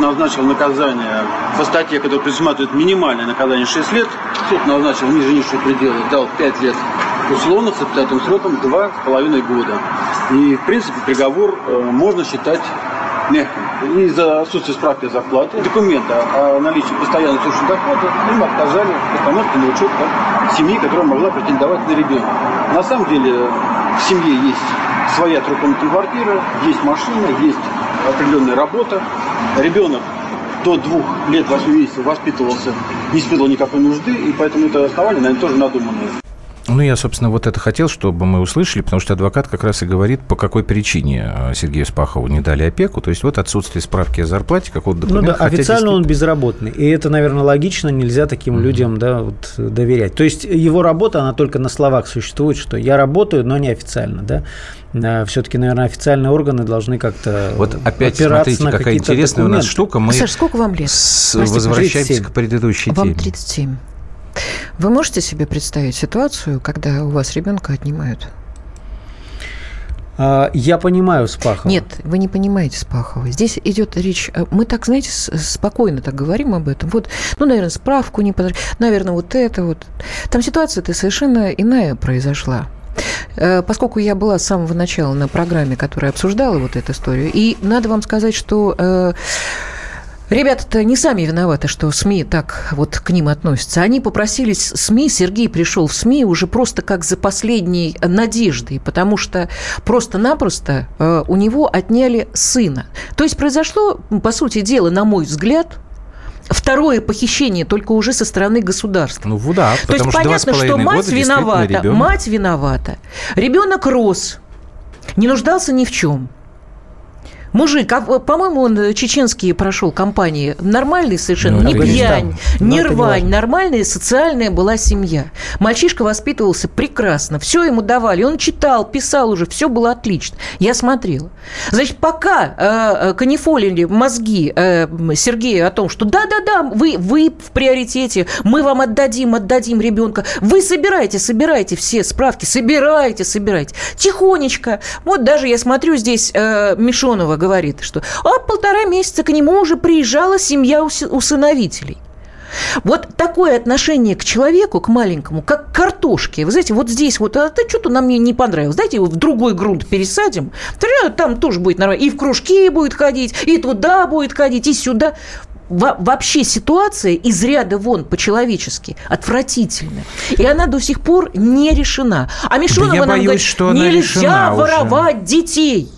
[SPEAKER 12] Назначил наказание по статье, которая предусматривает минимальное наказание 6 лет. Суд назначил ниже низшего предела, дал 5 лет условно с обязательным сроком 2,5 года. И, в принципе, приговор э, можно считать мягким. Из-за отсутствия справки о зарплате, документа о наличии постоянного источника дохода, им отказали постановке на учет как семьи, которая могла претендовать на ребенка. На самом деле в семье есть своя трехкомнатная квартира, есть машина, есть определенная работа. Ребенок до двух лет, восьми месяцев воспитывался, не испытывал никакой нужды, и поэтому это основание, наверное, тоже надуманное.
[SPEAKER 2] Ну, я, собственно, вот это хотел, чтобы мы услышали, потому что адвокат как раз и говорит, по какой причине э, Сергею Спахову не дали опеку. То есть вот отсутствие справки о зарплате, какого-то
[SPEAKER 6] Ну
[SPEAKER 2] документа.
[SPEAKER 6] да,
[SPEAKER 2] хотя
[SPEAKER 6] официально он безработный. И это, наверное, логично, нельзя таким людям да, вот, доверять. То есть его работа, она только на словах существует, что я работаю, но не официально. Да? Все-таки, наверное, официальные органы должны как-то
[SPEAKER 2] Вот опять
[SPEAKER 6] опираться
[SPEAKER 2] смотрите, какая интересная у нас
[SPEAKER 6] документы.
[SPEAKER 2] штука. Мы
[SPEAKER 3] Саш, сколько вам лет?
[SPEAKER 2] с-
[SPEAKER 3] Простите,
[SPEAKER 2] возвращаемся
[SPEAKER 6] 37.
[SPEAKER 2] к предыдущей
[SPEAKER 3] Вам
[SPEAKER 2] теме.
[SPEAKER 3] 37. Вы можете себе представить ситуацию, когда у вас ребенка отнимают?
[SPEAKER 6] А, Я понимаю Спахова.
[SPEAKER 3] Нет, вы не понимаете Спахова. Здесь идет речь... э, Мы так, знаете, с- спокойно так говорим об этом. Вот, ну, наверное, справку не подали. Наверное, вот это вот. Там ситуация-то совершенно иная произошла. Э, Поскольку я была с самого начала на программе, которая обсуждала вот эту историю, и надо вам сказать, что э, Ребята-то не сами виноваты, что СМИ так вот к ним относятся. Они попросились СМИ, Сергей пришел в СМИ уже просто как за последней надеждой, потому что просто-напросто э, у него отняли сына. То есть произошло, по сути дела, на мой взгляд, второе похищение, только уже со стороны государства.
[SPEAKER 2] Ну да,
[SPEAKER 3] То есть
[SPEAKER 2] что
[SPEAKER 3] понятно, что мать виновата.
[SPEAKER 2] ребенок.
[SPEAKER 3] Мать виновата. Ребенок рос, не нуждался ни в чем. Мужик, а, по-моему, он чеченские прошел компании. Нормальный совершенно,
[SPEAKER 2] Ну,
[SPEAKER 3] не пьянь, не
[SPEAKER 6] Ну,
[SPEAKER 3] рвань. Нормальная социальная была семья. Мальчишка воспитывался прекрасно. Все ему давали. Он читал, писал уже. Все было отлично. Я смотрела. Значит, пока э, э, канифолили мозги э, Сергею о том, что да-да-да, вы, вы в приоритете, мы вам отдадим, отдадим ребенка. Вы собираете, собираете все справки, собираете, собираете. Тихонечко. Вот даже я смотрю здесь э, Мишонова говорит, что а полтора месяца к нему уже приезжала семья усыновителей. Вот такое отношение к человеку, к маленькому, как к картошке. Вы знаете, вот здесь вот, а ты что-то нам не, не понравилось. Дайте его в другой грунт пересадим. Там тоже будет нормально. И в кружки будет ходить, и туда будет ходить, и сюда. Во- вообще ситуация из ряда вон по-человечески отвратительная. И она до сих пор не решена. А Мишонова
[SPEAKER 2] я
[SPEAKER 3] нам
[SPEAKER 2] боюсь,
[SPEAKER 3] говорит,
[SPEAKER 2] что
[SPEAKER 3] нельзя
[SPEAKER 2] решена уже.
[SPEAKER 3] воровать детей.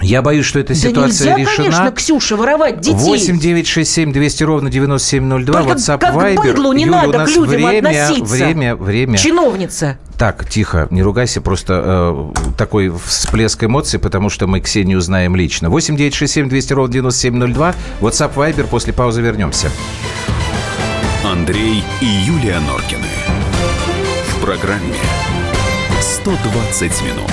[SPEAKER 2] Я боюсь, что эта
[SPEAKER 3] Да
[SPEAKER 2] ситуация
[SPEAKER 3] нельзя,
[SPEAKER 2] решена.
[SPEAKER 3] конечно, Ксюша, воровать детей.
[SPEAKER 2] 8 9 6 7 200 ровно 9702.
[SPEAKER 3] Только
[SPEAKER 2] WhatsApp
[SPEAKER 3] как к
[SPEAKER 2] Viber.
[SPEAKER 3] быдлу не
[SPEAKER 2] Юля,
[SPEAKER 3] надо
[SPEAKER 2] у
[SPEAKER 3] к людям
[SPEAKER 2] время,
[SPEAKER 3] относиться.
[SPEAKER 2] время, время.
[SPEAKER 3] Чиновница.
[SPEAKER 2] Так, тихо, не ругайся, просто э, такой всплеск эмоций, потому что мы Ксению знаем лично. 8 9 6 7 200 ровно 9702. WhatsApp Viber. После паузы вернемся.
[SPEAKER 1] Андрей и Юлия Норкины. В программе 120 минут.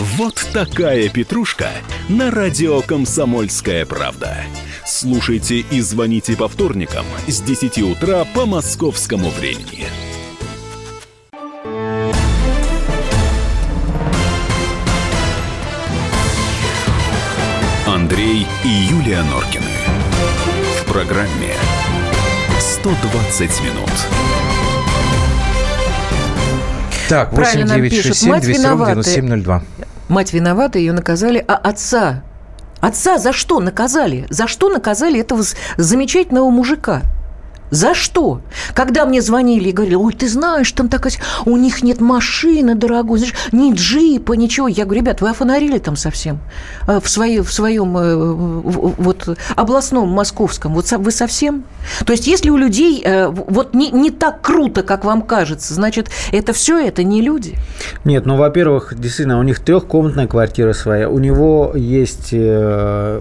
[SPEAKER 1] Вот такая петрушка на радио «Комсомольская правда». Слушайте и звоните по вторникам с 10 утра по московскому времени. Андрей и Юлия Норкины. В программе 120 минут.
[SPEAKER 2] Так, 8
[SPEAKER 3] Правильно нам
[SPEAKER 2] 9 6
[SPEAKER 3] пишут.
[SPEAKER 2] 7
[SPEAKER 3] Мать
[SPEAKER 2] 200 ровно
[SPEAKER 3] виновата.
[SPEAKER 2] 9702.
[SPEAKER 3] Мать виновата, ее наказали, а отца? Отца за что наказали? За что наказали этого замечательного мужика? За что? Когда мне звонили и говорили, ой, ты знаешь, там такая... У них нет машины дорогой, знаешь, ни джипа, ничего. Я говорю, ребят, вы офонарили там совсем э, в, своей, в своем э, вот, областном московском. Вот вы совсем? То есть если у людей э, вот не, не так круто, как вам кажется, значит, это все это не люди.
[SPEAKER 6] Нет, ну, во-первых, действительно, у них трехкомнатная квартира своя, у него есть э,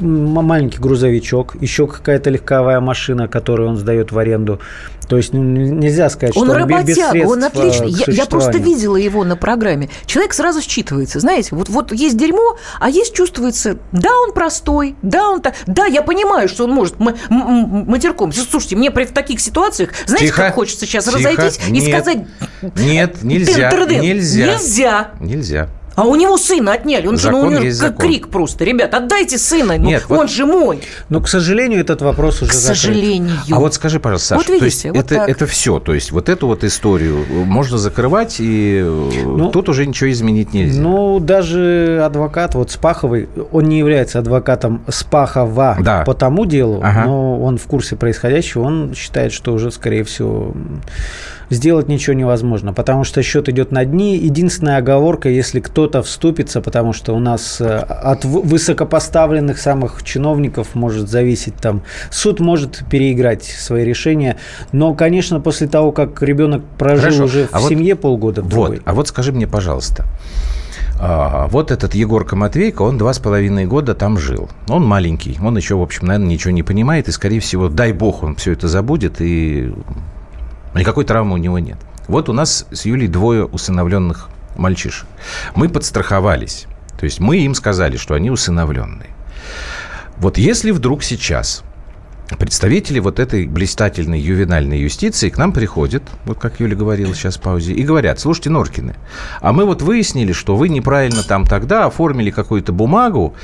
[SPEAKER 6] маленький грузовичок, еще какая-то легковая машина, который он сдает в аренду. То есть ну, нельзя сказать,
[SPEAKER 3] он
[SPEAKER 6] что он без
[SPEAKER 3] работяга,
[SPEAKER 6] средств
[SPEAKER 3] он отлично.
[SPEAKER 6] к
[SPEAKER 3] Я, я просто видела его на программе. Человек сразу считывается, знаете, вот, вот есть дерьмо, а есть чувствуется, да, он простой, да, он так, да, я понимаю, что он может матерком. Слушайте, мне при в таких ситуациях, знаете,
[SPEAKER 2] Тихо,
[SPEAKER 3] как хочется сейчас
[SPEAKER 2] тихо.
[SPEAKER 3] разойтись и
[SPEAKER 2] Нет.
[SPEAKER 3] сказать,
[SPEAKER 2] Нет, нельзя, нельзя.
[SPEAKER 3] Нельзя.
[SPEAKER 2] Нельзя.
[SPEAKER 3] А у него сына отняли. Он же, ну, у
[SPEAKER 2] Закон
[SPEAKER 3] него
[SPEAKER 2] есть
[SPEAKER 3] как
[SPEAKER 2] закон.
[SPEAKER 3] крик просто. Ребят, отдайте сына. Ну,
[SPEAKER 2] Нет,
[SPEAKER 3] он
[SPEAKER 2] вот-
[SPEAKER 3] же мой.
[SPEAKER 6] Но, к сожалению, этот вопрос уже
[SPEAKER 3] К
[SPEAKER 6] закрыт.
[SPEAKER 3] сожалению.
[SPEAKER 2] А вот скажи, пожалуйста, Саша,
[SPEAKER 3] Вот
[SPEAKER 2] то есть
[SPEAKER 3] видите, вот
[SPEAKER 2] это,
[SPEAKER 3] так.
[SPEAKER 2] это все, то есть вот эту вот историю можно закрывать, и э,
[SPEAKER 6] Ну,
[SPEAKER 2] тут уже ничего изменить нельзя.
[SPEAKER 6] Ну, даже адвокат, вот Спаховый, он не является адвокатом Спахова
[SPEAKER 2] Да.
[SPEAKER 6] по тому делу,
[SPEAKER 2] Ага.
[SPEAKER 6] но он в курсе происходящего, он считает, что уже, скорее всего, сделать ничего невозможно, потому что счет идет на дни. Единственная оговорка, если кто-то вступится, потому что у нас э, от в- высокопоставленных самых чиновников может зависеть там, суд может переиграть свои решения, но, конечно, после того, как ребенок прожил
[SPEAKER 2] Хорошо.
[SPEAKER 6] уже в
[SPEAKER 2] А вот-
[SPEAKER 6] семье полгода, в
[SPEAKER 2] Вот,
[SPEAKER 6] другой.
[SPEAKER 2] а вот скажи мне, пожалуйста, а, вот этот Егорка Матвейко, он два с половиной года там жил. Он маленький, он еще, в общем, наверное, ничего не понимает, и, скорее всего, дай бог, он все это забудет, и никакой травмы у него нет. Вот у нас с Юлей двое усыновленных мальчишек. Мы подстраховались. То есть мы им сказали, что они усыновленные. Вот если вдруг сейчас представители вот этой блистательной ювенальной юстиции к нам приходят, вот как Юля говорила сейчас в паузе, и говорят, слушайте, Норкины, а мы вот выяснили, что вы неправильно там тогда оформили какую-то бумагу,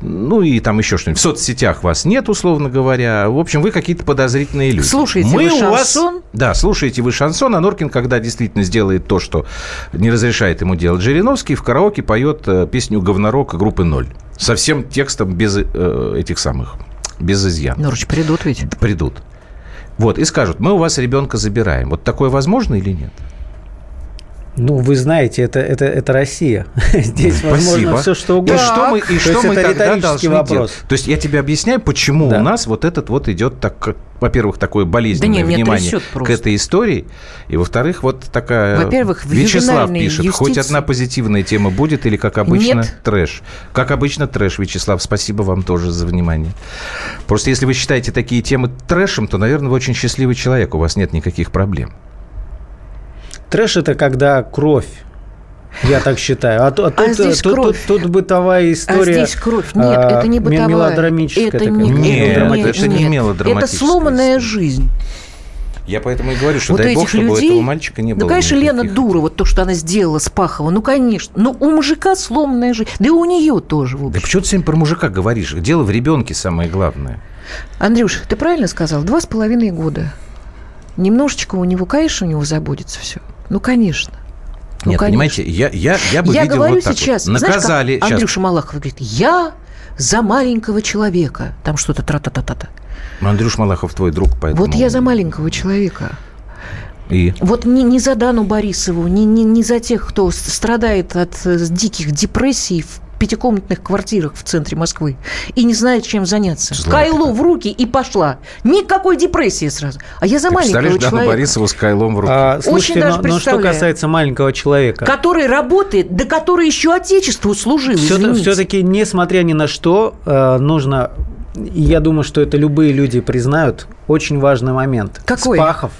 [SPEAKER 2] ну и там еще что-нибудь, в соцсетях вас нет, условно говоря, в общем, вы какие-то подозрительные люди.
[SPEAKER 3] Слушаете
[SPEAKER 2] мы
[SPEAKER 3] вы
[SPEAKER 2] у вас-
[SPEAKER 3] шансон?
[SPEAKER 2] Да, слушаете вы шансон, а Норкин, когда действительно сделает то, что не разрешает ему делать Жириновский, в караоке поет э, песню «Говнорок» группы «Ноль». Со всем текстом без э, этих самых, без изъян.
[SPEAKER 3] Норыч, придут ведь.
[SPEAKER 2] Придут. Вот, и скажут, мы у вас ребенка забираем. Вот такое возможно или нет?
[SPEAKER 6] Ну, вы знаете, это, это, это Россия. Здесь возможно
[SPEAKER 2] Спасибо.
[SPEAKER 6] все, что угодно.
[SPEAKER 2] И что мы, и
[SPEAKER 6] То
[SPEAKER 2] что мы
[SPEAKER 6] это
[SPEAKER 2] тогда
[SPEAKER 6] риторический
[SPEAKER 2] должны
[SPEAKER 6] вопрос.
[SPEAKER 2] делать? То есть я тебе объясняю, почему
[SPEAKER 6] Да.
[SPEAKER 2] у нас вот этот вот идет так, во-первых, такое болезненное
[SPEAKER 3] Да не, меня
[SPEAKER 2] внимание к этой истории, и во-вторых, вот такая...
[SPEAKER 3] Во-первых,
[SPEAKER 2] Вячеслав пишет, хоть
[SPEAKER 3] юстиции-
[SPEAKER 2] одна позитивная тема будет или, как обычно,
[SPEAKER 3] Нет.
[SPEAKER 2] трэш? Как обычно, трэш, Вячеслав, спасибо вам тоже за внимание. Просто если вы считаете такие темы трэшем, то, наверное, вы очень счастливый человек, у вас нет никаких проблем.
[SPEAKER 6] Трэш это когда кровь. Я так считаю. А, ту- а тут,
[SPEAKER 3] здесь
[SPEAKER 6] тут,
[SPEAKER 3] кровь.
[SPEAKER 6] тут- тут бытовая история.
[SPEAKER 3] а здесь кровь. Нет,
[SPEAKER 6] а,
[SPEAKER 3] это не бытовая.
[SPEAKER 6] Мелодрамическая
[SPEAKER 3] это
[SPEAKER 6] такая.
[SPEAKER 3] не,
[SPEAKER 2] Нет,
[SPEAKER 3] это,
[SPEAKER 2] это не
[SPEAKER 3] нет.
[SPEAKER 2] мелодраматическая
[SPEAKER 3] Это сломанная жизнь.
[SPEAKER 2] Я поэтому и говорю, что
[SPEAKER 3] вот
[SPEAKER 2] дай бог, чтобы
[SPEAKER 3] людей...
[SPEAKER 2] у этого мальчика не
[SPEAKER 3] ну,
[SPEAKER 2] было
[SPEAKER 3] конечно, Лена
[SPEAKER 2] никаких-
[SPEAKER 3] дура, вот то, что она сделала с Пахова. Ну, конечно. Но у мужика сломанная жизнь. Да и у нее тоже, в
[SPEAKER 2] Да
[SPEAKER 3] общем.
[SPEAKER 2] почему ты сегодня про мужика говоришь? Дело в ребенке самое главное.
[SPEAKER 3] Андрюш, ты правильно сказал? Два с половиной года. Немножечко у него, конечно, у него забудется все. Ну, конечно. Ну,
[SPEAKER 2] Нет,
[SPEAKER 3] конечно.
[SPEAKER 2] понимаете, я, я, я бы
[SPEAKER 3] Я
[SPEAKER 2] видел
[SPEAKER 3] говорю
[SPEAKER 2] вот так вот.
[SPEAKER 3] сейчас, знаешь, как
[SPEAKER 2] Наказали. сейчас-
[SPEAKER 3] Андрюша Малахов говорит, я за маленького человека. Там что-то тра-та-та-та-та.
[SPEAKER 2] Ну, Андрюш Малахов твой друг, поэтому...
[SPEAKER 3] Вот я за маленького человека.
[SPEAKER 2] И?
[SPEAKER 3] Вот не, не за Дану Борисову, не, не, не за тех, кто страдает от э, диких депрессий в пятикомнатных квартирах в центре Москвы и не знает, чем заняться.
[SPEAKER 2] Злата.
[SPEAKER 3] Кайло в руки и пошла. Никакой депрессии сразу. А я за
[SPEAKER 2] Ты
[SPEAKER 3] маленького
[SPEAKER 2] представляешь Дану
[SPEAKER 3] человека,
[SPEAKER 2] Борисову с Кайлом в руке?
[SPEAKER 6] А, слушайте,
[SPEAKER 3] даже
[SPEAKER 6] но, но что касается маленького человека,
[SPEAKER 3] который работает, да который еще Отечеству служил, извините.
[SPEAKER 6] все-таки, несмотря ни на что, э, нужно, я думаю, что это любые люди признают, очень важный момент.
[SPEAKER 3] Какой?
[SPEAKER 6] Спахов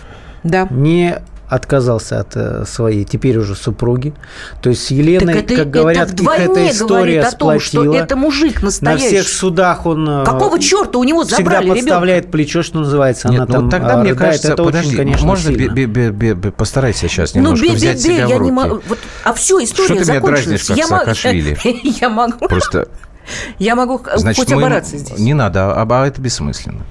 [SPEAKER 3] Да.
[SPEAKER 6] не отказался от э, своей теперь уже супруги. То есть с Еленой,
[SPEAKER 3] Так это,
[SPEAKER 6] как говорят,
[SPEAKER 3] это
[SPEAKER 6] их эта история
[SPEAKER 3] говорит о том, что
[SPEAKER 6] сплотила.
[SPEAKER 3] это мужик
[SPEAKER 6] На
[SPEAKER 3] настоящий.
[SPEAKER 6] всех судах он э,
[SPEAKER 3] Какого черта у него
[SPEAKER 6] всегда
[SPEAKER 3] забрали ребенка?
[SPEAKER 6] подставляет плечо, что называется.
[SPEAKER 2] Нет,
[SPEAKER 6] Она
[SPEAKER 2] ну
[SPEAKER 6] там
[SPEAKER 2] тогда,
[SPEAKER 6] э,
[SPEAKER 2] мне кажется,
[SPEAKER 6] это
[SPEAKER 2] подожди,
[SPEAKER 6] очень, конечно,
[SPEAKER 2] можно
[SPEAKER 6] сильно.
[SPEAKER 2] бе- бе- бе- бе- постарайся сейчас
[SPEAKER 3] Ну,
[SPEAKER 2] немножко взять
[SPEAKER 3] бе-бе-бе,
[SPEAKER 2] себя
[SPEAKER 3] я
[SPEAKER 2] в руки.
[SPEAKER 3] не могу. Вот, а все, история
[SPEAKER 2] Что ты меня
[SPEAKER 3] закончилась.
[SPEAKER 2] дразнишь, как
[SPEAKER 3] я, могу,
[SPEAKER 2] Саакашвили?
[SPEAKER 3] я могу,
[SPEAKER 2] Просто,
[SPEAKER 3] я могу
[SPEAKER 2] значит,
[SPEAKER 3] хоть
[SPEAKER 2] мы...
[SPEAKER 3] обораться здесь.
[SPEAKER 2] Не надо, а, а это бессмысленно.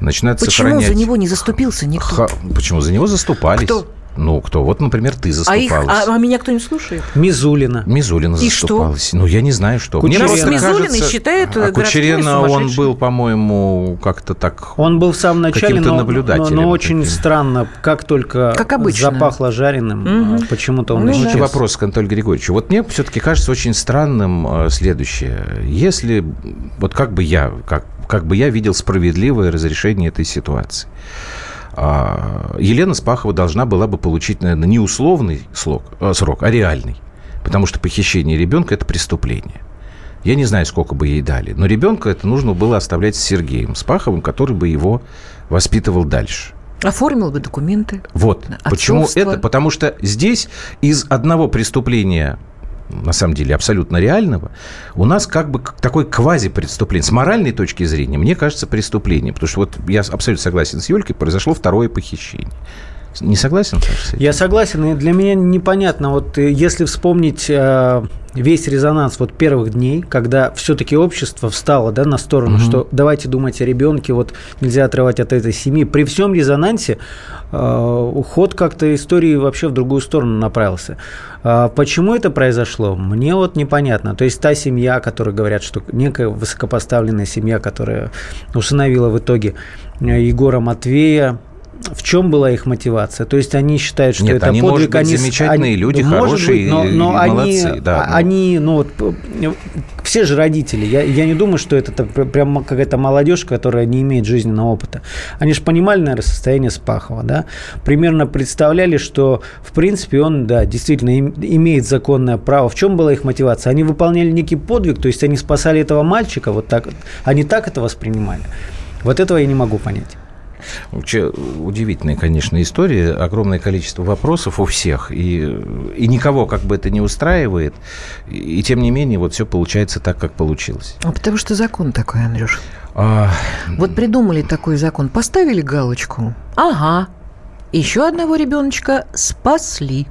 [SPEAKER 2] Начинают
[SPEAKER 3] Почему
[SPEAKER 2] сохранять...
[SPEAKER 3] за него не заступился никто?
[SPEAKER 2] Ха- Почему? За него заступались.
[SPEAKER 3] Кто?
[SPEAKER 2] Ну, кто? Вот, например, ты
[SPEAKER 3] А, их,
[SPEAKER 2] заступалась.
[SPEAKER 3] а, а меня кто-нибудь слушает?
[SPEAKER 6] Мизулина.
[SPEAKER 2] Мизулина
[SPEAKER 3] И что?
[SPEAKER 2] заступалась. Ну, я не знаю, что.
[SPEAKER 6] Кучерена.
[SPEAKER 2] Просто кажется-
[SPEAKER 3] считают, э,
[SPEAKER 2] А Кучерена, он был, по-моему, как-то так...
[SPEAKER 6] Он был в самом начале,
[SPEAKER 2] Каким-то
[SPEAKER 6] но, но,
[SPEAKER 2] наблюдателем
[SPEAKER 6] но очень
[SPEAKER 2] таким.
[SPEAKER 6] странно, как только
[SPEAKER 3] Как обычно.
[SPEAKER 6] запахло жареным, э, почему-то он
[SPEAKER 3] Ну,
[SPEAKER 6] исчез.
[SPEAKER 2] Вопрос к Анатолию Григорьевичу. Вот мне все-таки кажется очень странным э, следующее. Если, вот как бы я, как, как бы я видел справедливое разрешение этой ситуации. А, Елена Спахова должна была бы получить, наверное, не условный слог, э, срок, а реальный. Потому что похищение ребенка – это преступление. Я не знаю, сколько бы ей дали. Но ребенка это нужно было оставлять с Сергеем Спаховым, который бы его воспитывал дальше.
[SPEAKER 3] Оформил бы документы.
[SPEAKER 2] Вот.
[SPEAKER 3] Отцовство.
[SPEAKER 2] Почему это? Потому что здесь из одного преступления на самом деле абсолютно реального, у нас как бы такой квази-преступление. С моральной точки зрения, мне кажется, преступление. Потому что вот я абсолютно согласен с Юлькой, произошло второе похищение. Не согласен, Саша, с этим?
[SPEAKER 6] Я согласен, и для меня непонятно, вот э, если вспомнить э, весь резонанс вот первых дней, когда все-таки общество встало да, на сторону,
[SPEAKER 2] Мгм.
[SPEAKER 6] что давайте думать о ребенке, вот нельзя отрывать от этой семьи. При всем резонансе э, уход как-то истории вообще в другую сторону направился. А почему это произошло, мне вот непонятно. То есть та семья, о которой говорят, что некая высокопоставленная семья, которая усыновила в итоге э, Егора Матвея, в чем была их мотивация? То есть они считают, что
[SPEAKER 2] Нет,
[SPEAKER 6] это
[SPEAKER 2] они,
[SPEAKER 6] подвиг,
[SPEAKER 2] может быть,
[SPEAKER 6] они
[SPEAKER 2] замечательные
[SPEAKER 6] они-
[SPEAKER 2] люди,
[SPEAKER 6] может
[SPEAKER 2] хорошие
[SPEAKER 6] быть, но, но
[SPEAKER 2] и
[SPEAKER 6] они,
[SPEAKER 2] молодцы, да,
[SPEAKER 6] а-
[SPEAKER 2] но-
[SPEAKER 6] они, ну вот все же родители. Я, я не думаю, что это пр- прям какая-то молодежь, которая не имеет жизненного опыта. Они же понимали, наверное, состояние Спахова, да? Примерно представляли, что в принципе он, да, действительно им- имеет законное право. В чем была их мотивация? Они выполняли некий подвиг, то есть они спасали этого мальчика, вот так. Они так это воспринимали. Вот этого я не могу понять.
[SPEAKER 2] Вообще удивительная, конечно, история. Огромное количество вопросов у всех. И, и никого как бы это не устраивает. И, и тем не менее, вот все получается так, как получилось.
[SPEAKER 3] А потому что закон такой, Андрюш.
[SPEAKER 2] А,
[SPEAKER 3] Вот придумали такой закон, поставили галочку. Ага. Еще одного ребеночка спасли.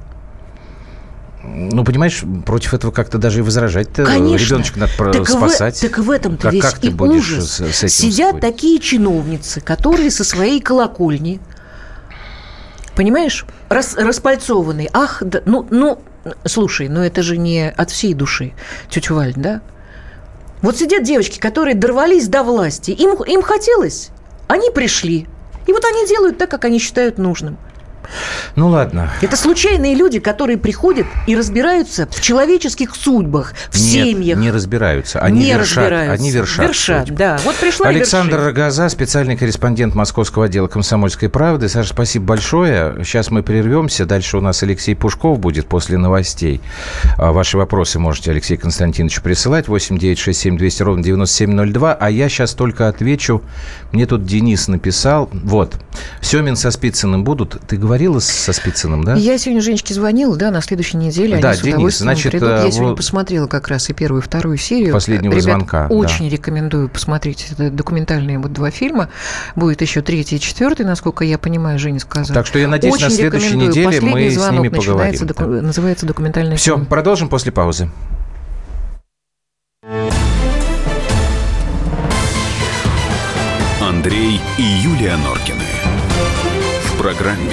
[SPEAKER 2] Ну, понимаешь, против этого как-то даже и возражать-то.
[SPEAKER 3] Конечно.
[SPEAKER 2] Ребеночка надо
[SPEAKER 3] так
[SPEAKER 2] спасать.
[SPEAKER 3] В, так в этом-то
[SPEAKER 2] Как-
[SPEAKER 3] весь
[SPEAKER 2] как
[SPEAKER 3] и ужас.
[SPEAKER 2] с- с этим
[SPEAKER 3] Сидят
[SPEAKER 2] спорить?
[SPEAKER 3] такие чиновницы, которые со своей колокольни, понимаешь, рас, распальцованные. Ах, да, ну, ну, слушай, ну это же не от всей души, тетя Валь, да? Вот сидят девочки, которые дорвались до власти. Им, им хотелось, они пришли. И вот они делают так, как они считают нужным.
[SPEAKER 2] Ну, ладно.
[SPEAKER 3] Это случайные люди, которые приходят и разбираются в человеческих судьбах, в
[SPEAKER 2] Нет,
[SPEAKER 3] семьях.
[SPEAKER 2] не разбираются. Они
[SPEAKER 3] не
[SPEAKER 2] вершат.
[SPEAKER 3] разбираются.
[SPEAKER 2] Они вершат.
[SPEAKER 3] Вершат,
[SPEAKER 2] судьбы.
[SPEAKER 3] да. Вот пришла
[SPEAKER 2] Александр. Рогоза, специальный корреспондент Московского отдела «Комсомольской правды». Саша, спасибо большое. Сейчас мы прервемся. Дальше у нас Алексей Пушков будет после новостей. А, Ваши вопросы можете Алексею Константиновичу присылать. 8 9 6 7 200 ровно 9702. А я сейчас только отвечу. Мне тут Денис написал. Вот. Семин со Спицыным будут. Ты говорила с- со Спицыным, да?
[SPEAKER 3] Я сегодня Женечке звонила, да, на следующей неделе
[SPEAKER 2] Да,
[SPEAKER 3] они с
[SPEAKER 2] Денис,
[SPEAKER 3] удовольствием
[SPEAKER 2] значит,
[SPEAKER 3] придут.
[SPEAKER 2] э,
[SPEAKER 3] Я сегодня
[SPEAKER 2] вот-
[SPEAKER 3] посмотрела как раз и первую, и вторую серию.
[SPEAKER 2] Последнего
[SPEAKER 3] Ребят,
[SPEAKER 2] звонка, да.
[SPEAKER 3] очень рекомендую посмотреть. Это документальные вот два фильма. Будет еще третий и четвертый, насколько я понимаю, Женя сказал.
[SPEAKER 2] Так что я надеюсь, на
[SPEAKER 3] Очень
[SPEAKER 2] следующей
[SPEAKER 3] рекомендую.
[SPEAKER 2] неделе
[SPEAKER 3] Последний
[SPEAKER 2] мы с
[SPEAKER 3] звонок
[SPEAKER 2] ними
[SPEAKER 3] начинается,
[SPEAKER 2] поговорим,
[SPEAKER 3] доку- Называется документальный
[SPEAKER 2] Все,
[SPEAKER 3] фильм.
[SPEAKER 2] продолжим после паузы.
[SPEAKER 1] Андрей и Юлия Норкины. В программе